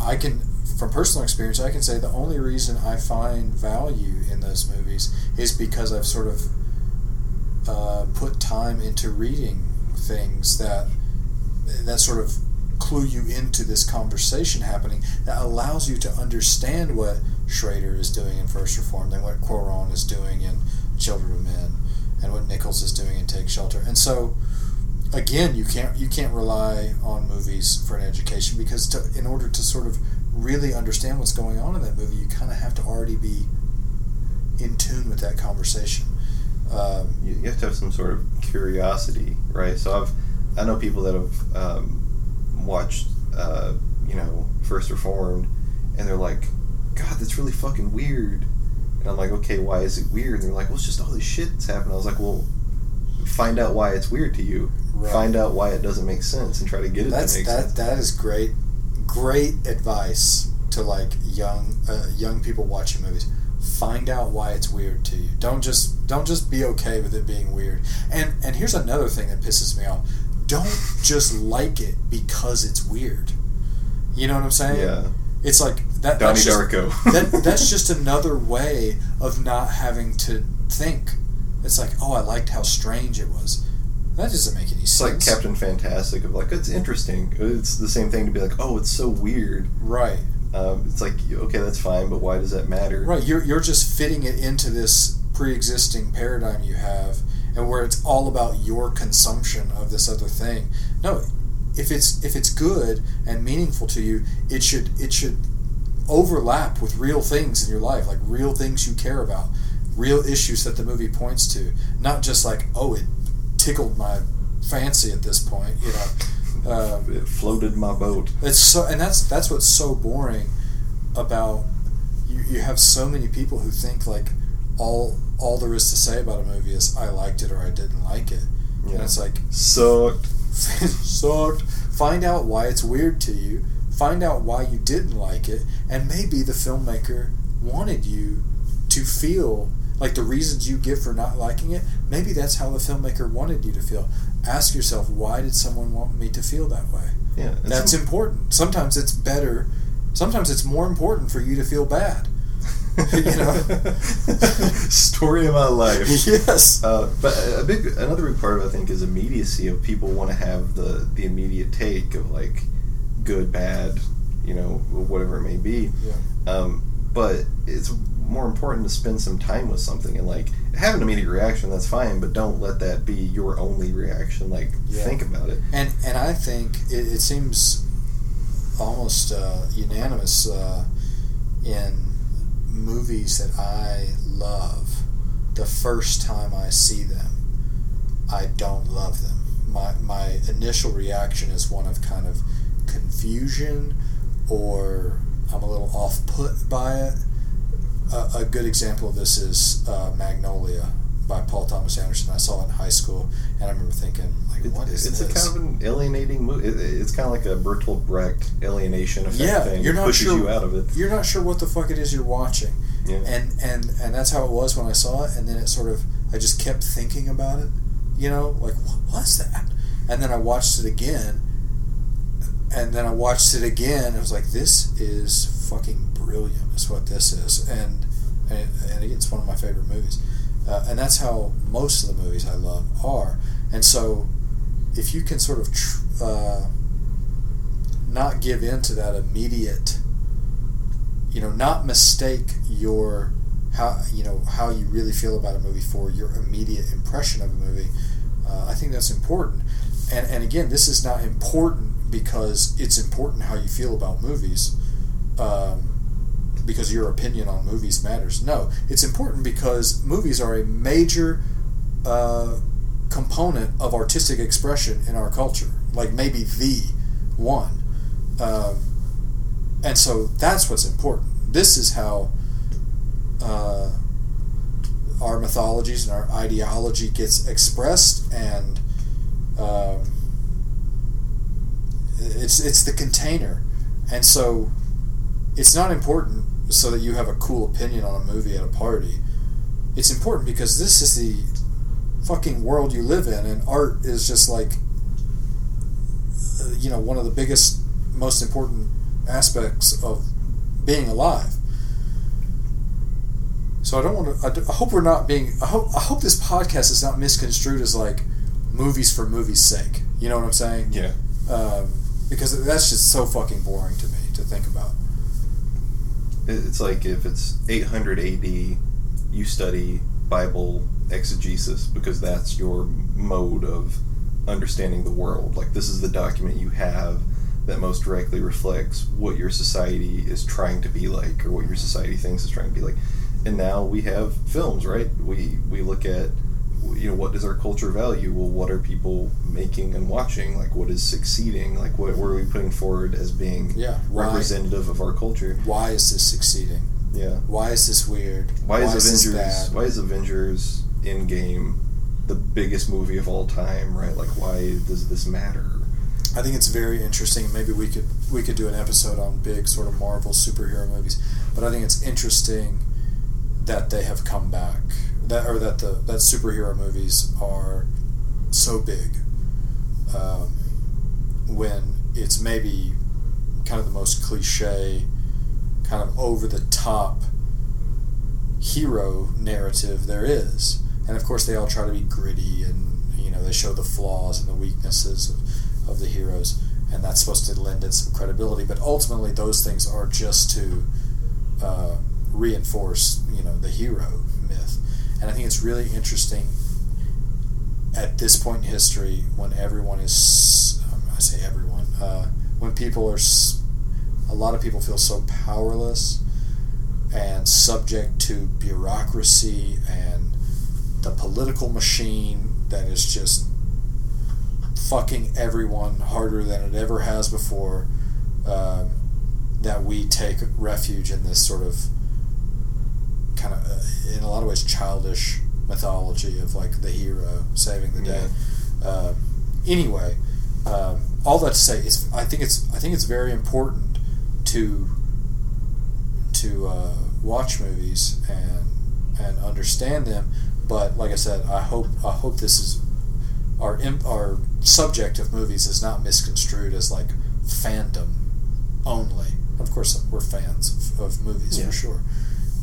i can from personal experience i can say the only reason i find value in those movies is because i've sort of uh, put time into reading things that that sort of clue you into this conversation happening that allows you to understand what Schrader is doing in First Reformed and what Cuarón is doing in Children of Men and what Nichols is doing in Take Shelter. And so again, you can't you can't rely on movies for an education because to, in order to sort of really understand what's going on in that movie, you kind of have to already be in tune with that conversation. Um, You, you have to have some sort of curiosity, right? So I've I know people that have um, watched, uh, you know, First Reformed, and they're like, God, that's really fucking weird. And I'm like, okay, why is it weird? And they're like, well, it's just all this shit that's happening. I was like, well, find out why it's weird to you. Right. Find out why it doesn't make sense, and try to get it that's to make that sense. that is great great advice to like young uh, young people watching movies. Find out why it's weird to you. Don't just don't just be okay with it being weird. And and here's another thing that pisses me off. Don't just like it because it's weird. You know what i'm saying? Yeah. it's like that Donnie that's just, Darko. that, that's just another way of not having to think. It's like oh i liked how strange it was that doesn't make any It's like Captain Fantastic of like it's interesting. It's the same thing to be like, oh, it's so weird. right Um, it's like okay, that's fine, but why does that matter? Right, you're, you're just fitting it into this pre-existing paradigm you have, and where it's all about your consumption of this other thing. No, if it's if it's good and meaningful to you, it should it should overlap with real things in your life, like real things you care about, real issues that the movie points to, not just like oh it tickled my fancy at this point, you know. Um, It floated my boat. it's so, and that's that's what's so boring about you. You have so many people who think like all all there is to say about a movie is I liked it or I didn't like it, and Yeah. it's like Sucked. sucked. Find out why it's weird to you. Find out why you didn't like it, and maybe the filmmaker wanted you to feel like the reasons you give for not liking it. Maybe that's how the filmmaker wanted you to feel. Ask yourself, why did someone want me to feel that way? Yeah, That's some- important. Sometimes it's better. Sometimes it's more important for you to feel bad. you know? Story of my life. yes. Uh, but a big, another big part of it, I think, is immediacy. Of people want to have the the immediate take of like good, bad, you know, whatever it may be. Yeah. Um, but it's more important to spend some time with something and like have an immediate reaction. That's fine, but don't let that be your only reaction. Like Yeah. think about it. And and I think it, it seems almost uh, unanimous uh, in movies that I love the first time I see them, I don't love them. My my initial reaction is one of kind of confusion, or I'm a little off put by it. A, a good example of this is uh, Magnolia by Paul Thomas Anderson. I saw it in high school, and I remember thinking, like, what is it's this? a kind of an alienating movie. It, it's kind of like a Bertolt Brecht alienation effect Yeah, thing. you're It not pushes sure- you out of it. You're not sure what the fuck it is you're watching. Yeah. and and and that's how it was when I saw it. And then it sort of, I just kept thinking about it. You know, like what was that? And then I watched it again, and then I watched it again. And I was like, this is fucking brilliant. Is what this is, and and, and it's one of my favorite movies. Uh, and that's how most of the movies I love are. And so, if you can sort of tr- uh, not give in to that immediate you know not mistake your how you know how you really feel about a movie for your immediate impression of a movie uh, i think that's important and and again this is not important because it's important how you feel about movies um, because your opinion on movies matters. No it's important because movies are a major uh, component of artistic expression in our culture like maybe the one. Um, and so that's what's important. This is how uh, our mythologies and our ideology gets expressed, and um, it's it's the container, and so it's not important so that you have a cool opinion on a movie at a party. It's important because this is the fucking world you live in, and art is just like you know one of the biggest, most important aspects of being alive. So I don't want to. I, do- I hope we're not being. I hope. I hope this podcast is not misconstrued as like movies for movies' sake. You know what I'm saying? Yeah. Um, because that's just so fucking boring to me to think about. It- It's like if it's 800 AD, you study Bible exegesis because that's your mode of understanding the world. Like this is the document you have that most directly reflects what your society is trying to be like or what your society thinks is trying to be like. And now we have films, right? We we look at you know what does our culture value? Well, what are people making and watching? Like what is succeeding? Like what, what are we putting forward as being Yeah. Why? representative of our culture? Why is this succeeding? Yeah. Why is this weird? Why, is this Avengers? bad? Why is Avengers Endgame the biggest movie of all time? Right? Like, why does this matter? I think it's very interesting. Maybe we could we could do an episode on big sort of Marvel superhero movies. But I think it's interesting that they have come back. That or that the that superhero movies are so big. Um, when it's maybe kind of the most cliche, kind of over the top hero narrative there is. And of course, they all try to be gritty and you know they show the flaws and the weaknesses of, of the heroes, and that's supposed to lend it some credibility. But ultimately, those things are just to uh, reinforce you know the hero. And I think it's really interesting at this point in history when everyone is I say everyone uh, when people are a lot of people feel so powerless and subject to bureaucracy and the political machine that is just fucking everyone harder than it ever has before. Um, that we take refuge in this sort of kind of, uh, in a lot of ways, childish mythology of like the hero saving the day. Um, anyway, um, all that to say, it's I think it's I think it's very important to to uh, watch movies and and understand them. But like I said, I hope I hope this is our imp, our subject of movies is not misconstrued as like fandom only. Of course, we're fans of, of movies Yeah. for sure,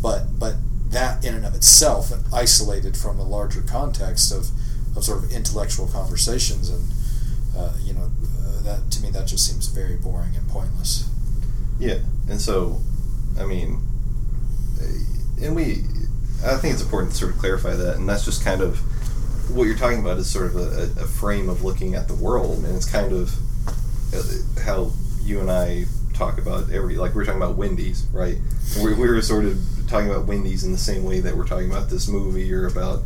but but that in and of itself, isolated from the larger context of, of sort of intellectual conversations, and uh, you know, uh, that to me that just seems very boring and pointless. Yeah, and so, I mean, eh, and we, I think it's important to sort of clarify that, and that's just kind of what you're talking about is sort of a, a frame of looking at the world, and it's kind of uh, how you and I talk about every like we are talking about Wendy's, right? We, we were sort of talking about Wendy's in the same way that we're talking about this movie or about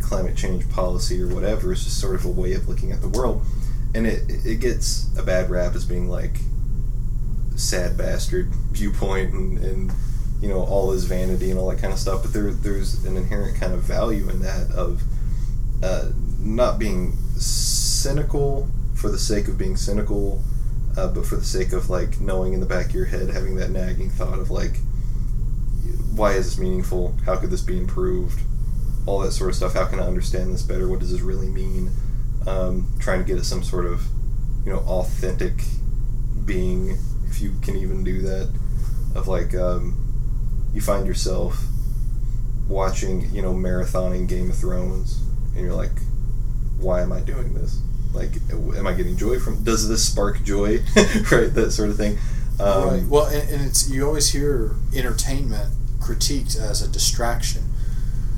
climate change policy or whatever. It's just sort of a way of looking at the world, and it it gets a bad rap as being like sad bastard viewpoint and, and you know all his vanity and all that kind of stuff. But there there's an inherent kind of value in that of uh, not being cynical for the sake of being cynical, uh, but for the sake of like knowing in the back of your head, having that nagging thought of like, why is this meaningful? How could this be improved? All that sort of stuff. How can I understand this better? What does this really mean? Um, trying to get at some sort of, you know, authentic being, if you can even do that, of like, um, you find yourself watching, you know, marathoning Game of Thrones, and you're like, why am I doing this? Like, am I getting joy from? Does this spark joy? right, that sort of thing. Um, right. Well, and, and it's you always hear entertainment critiqued as a distraction.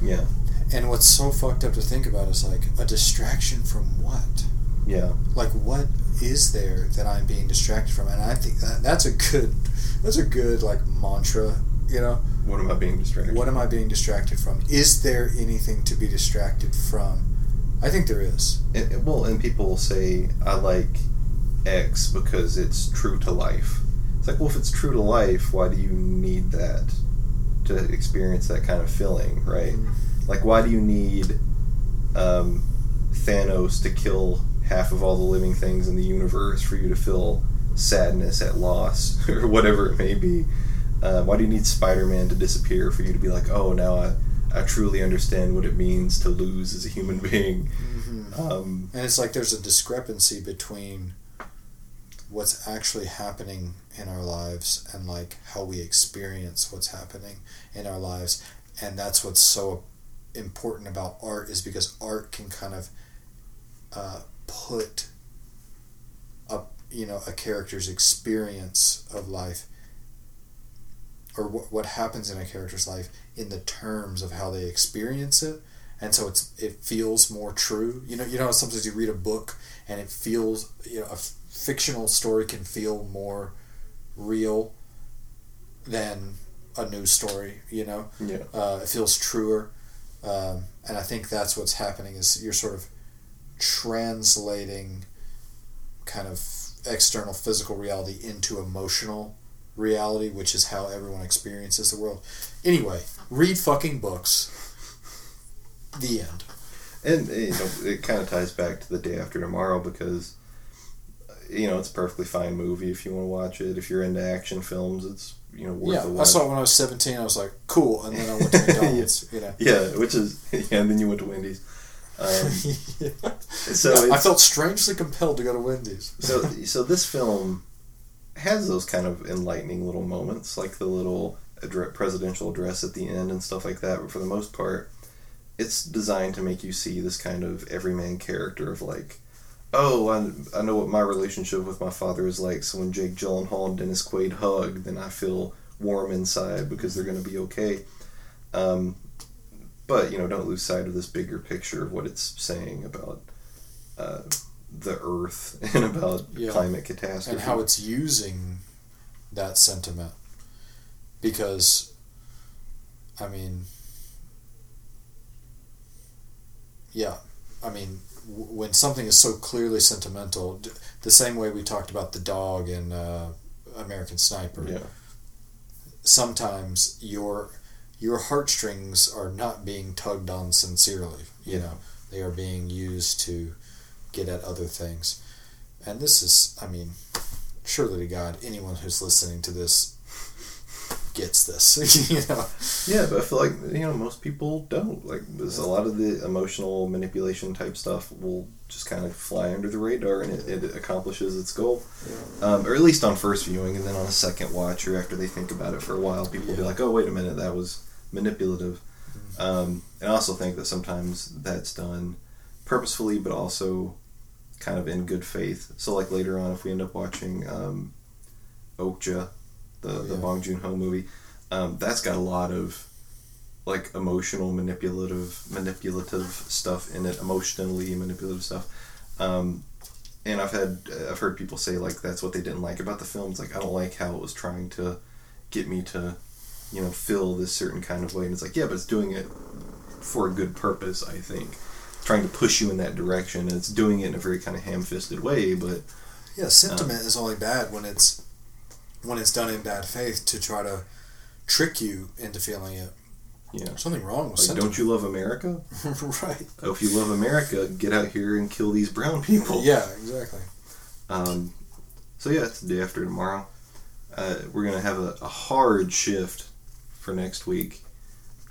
Yeah. And what's so fucked up to think about is like a distraction from what? Yeah. Like what is there that I'm being distracted from? And I think that that's a good that's a good like mantra, you know. What am I being distracted? What am I being distracted from? Is there anything to be distracted from? I think there is. And, well, and people will say, I like X because it's true to life. It's like, well, if it's true to life, why do you need that to experience that kind of feeling, right? Mm-hmm. Like, why do you need um, Thanos to kill half of all the living things in the universe for you to feel sadness at loss or whatever it may be? Uh, why do you need Spider Man to disappear for you to be like, oh, now I I truly understand what it means to lose as a human being. Mm-hmm. Um, and it's like there's a discrepancy between what's actually happening in our lives and like how we experience what's happening in our lives. And that's what's so important about art is because art can kind of uh, put up you know a character's experience of life or what, what happens in a character's life in the terms of how they experience it. And so it's it feels more true. You know you know sometimes you read a book and it feels you know a fictional story can feel more real than a news story you know yeah uh, it feels truer um, and i think that's what's happening is you're sort of translating kind of external physical reality into emotional reality, which is how everyone experiences the world. Anyway, read fucking books. The end. And you know, it kind of ties back to the day after tomorrow because you know it's a perfectly fine movie if you want to watch it. If you're into action films, it's you know worth yeah, I saw it when I was 17. I was like, cool, and then I went to McDonald's. yeah. You know. Yeah, which is yeah, and then you went to Wendy's. Um, yeah. So yeah, I felt strangely compelled to go to Wendy's. so so this film has those kind of enlightening little moments, like the little presidential address at the end and stuff like that. But for the most part, it's designed to make you see this kind of everyman character of like, oh, I, I know what my relationship with my father is like. So when Jake Gyllenhaal and Dennis Quaid hug, then I feel warm inside because they're going to be okay. Um, but you know, don't lose sight of this bigger picture of what it's saying about. Uh, the earth and about yeah. climate catastrophe and how it's using that sentiment because i mean yeah i mean when something is so clearly sentimental the same way we talked about the dog in uh, american sniper yeah. sometimes your your heartstrings are not being tugged on sincerely you know they are being used to get at other things. And this is, I mean, surely to God, anyone who's listening to this gets this, you know. Yeah, but I feel like you know most people don't. Like, there's a lot of the emotional manipulation type stuff will just kind of fly under the radar, and it, it accomplishes its goal, yeah. um, or at least on first viewing, and then on a second watch, or after they think about it for a while, people yeah. will be like, "Oh, wait a minute, that was manipulative." Mm-hmm. Um, and I also think that sometimes that's done purposefully, but also kind of in good faith. So like later on, if we end up watching um, Okja, the oh, yeah. the Bong Joon Ho movie, um, that's got a lot of like emotional manipulative manipulative stuff in it, emotionally manipulative stuff. Um, and I've had I've heard people say like that's what they didn't like about the film. It's like I don't like how it was trying to get me to you know, feel this certain kind of way. And it's like, yeah, but it's doing it for a good purpose, I think. trying to push you in that direction. And it's doing it in a very kind of ham fisted way, but Yeah, sentiment is only bad when it's when it's done in bad faith to try to trick you into feeling it. yeah. Something wrong with Like, sentiment. don't you love America? right. Oh, if you love America, get out here and kill these brown people. Yeah, exactly. Um, so yeah, it's the day after tomorrow. Uh, we're gonna have a, a hard shift for next week.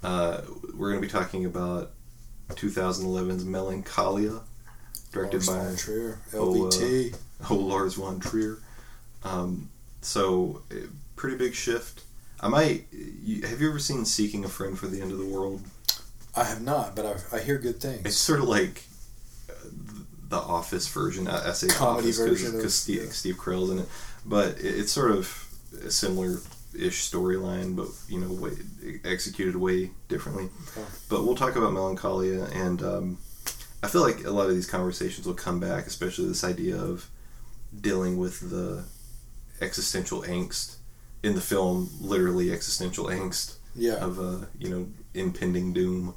Uh, we're gonna be talking about 2011's Melancholia, directed Lars by von Trier, oh, uh, oh Lars von Trier. Um, so eh, pretty big shift. I might. You, have you ever seen Seeking a Friend for the End of the World? I have not, but I, I hear good things. It's sort of like uh, the Office version. I, I say Comedy Office version because Steve, yeah. Steve Carell's in it, but it, it's sort of a similar-ish storyline, but you know, way, executed way differently. Oh. But we'll talk about Melancholia, and um, I feel like a lot of these conversations will come back, especially this idea of dealing with the existential angst in the film, literally existential angst yeah. of uh, you know impending doom.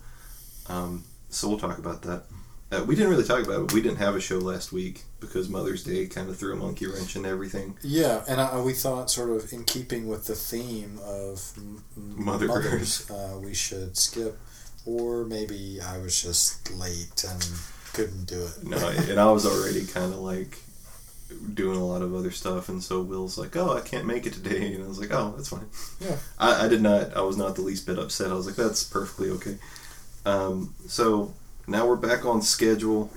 Um, so we'll talk about that. Uh, we didn't really talk about it. We didn't have a show last week because Mother's Day kind of threw a monkey wrench into everything. Yeah, and I, we thought, sort of in keeping with the theme of m- m- Mother mothers, uh, we should skip. Or maybe I was just late and couldn't do it. No, and I was already kind of like doing a lot of other stuff, and so Will's like, "Oh, I can't make it today," and I was like, "Oh, that's fine." Yeah. I, I did not. I was not the least bit upset. I was like, "That's perfectly okay." Um, so now we're back on schedule,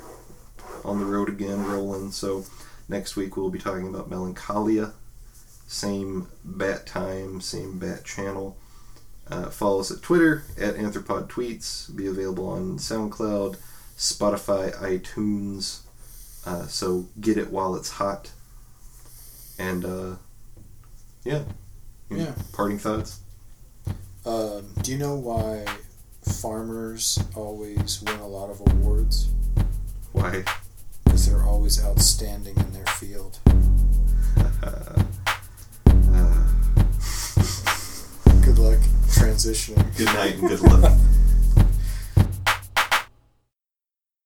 on the road again, rolling. So next week we'll be talking about Melancholia. Same bat time, same bat channel. Uh, follow us at Twitter at Anthropod Tweets. Be available on SoundCloud, Spotify, iTunes. Uh, so get it while it's hot. And uh, yeah, Any Yeah. Parting thoughts. Um, do you know why farmers always win a lot of awards? Why? Because they're always outstanding in their field. Uh, Good luck transitioning. good night and good luck.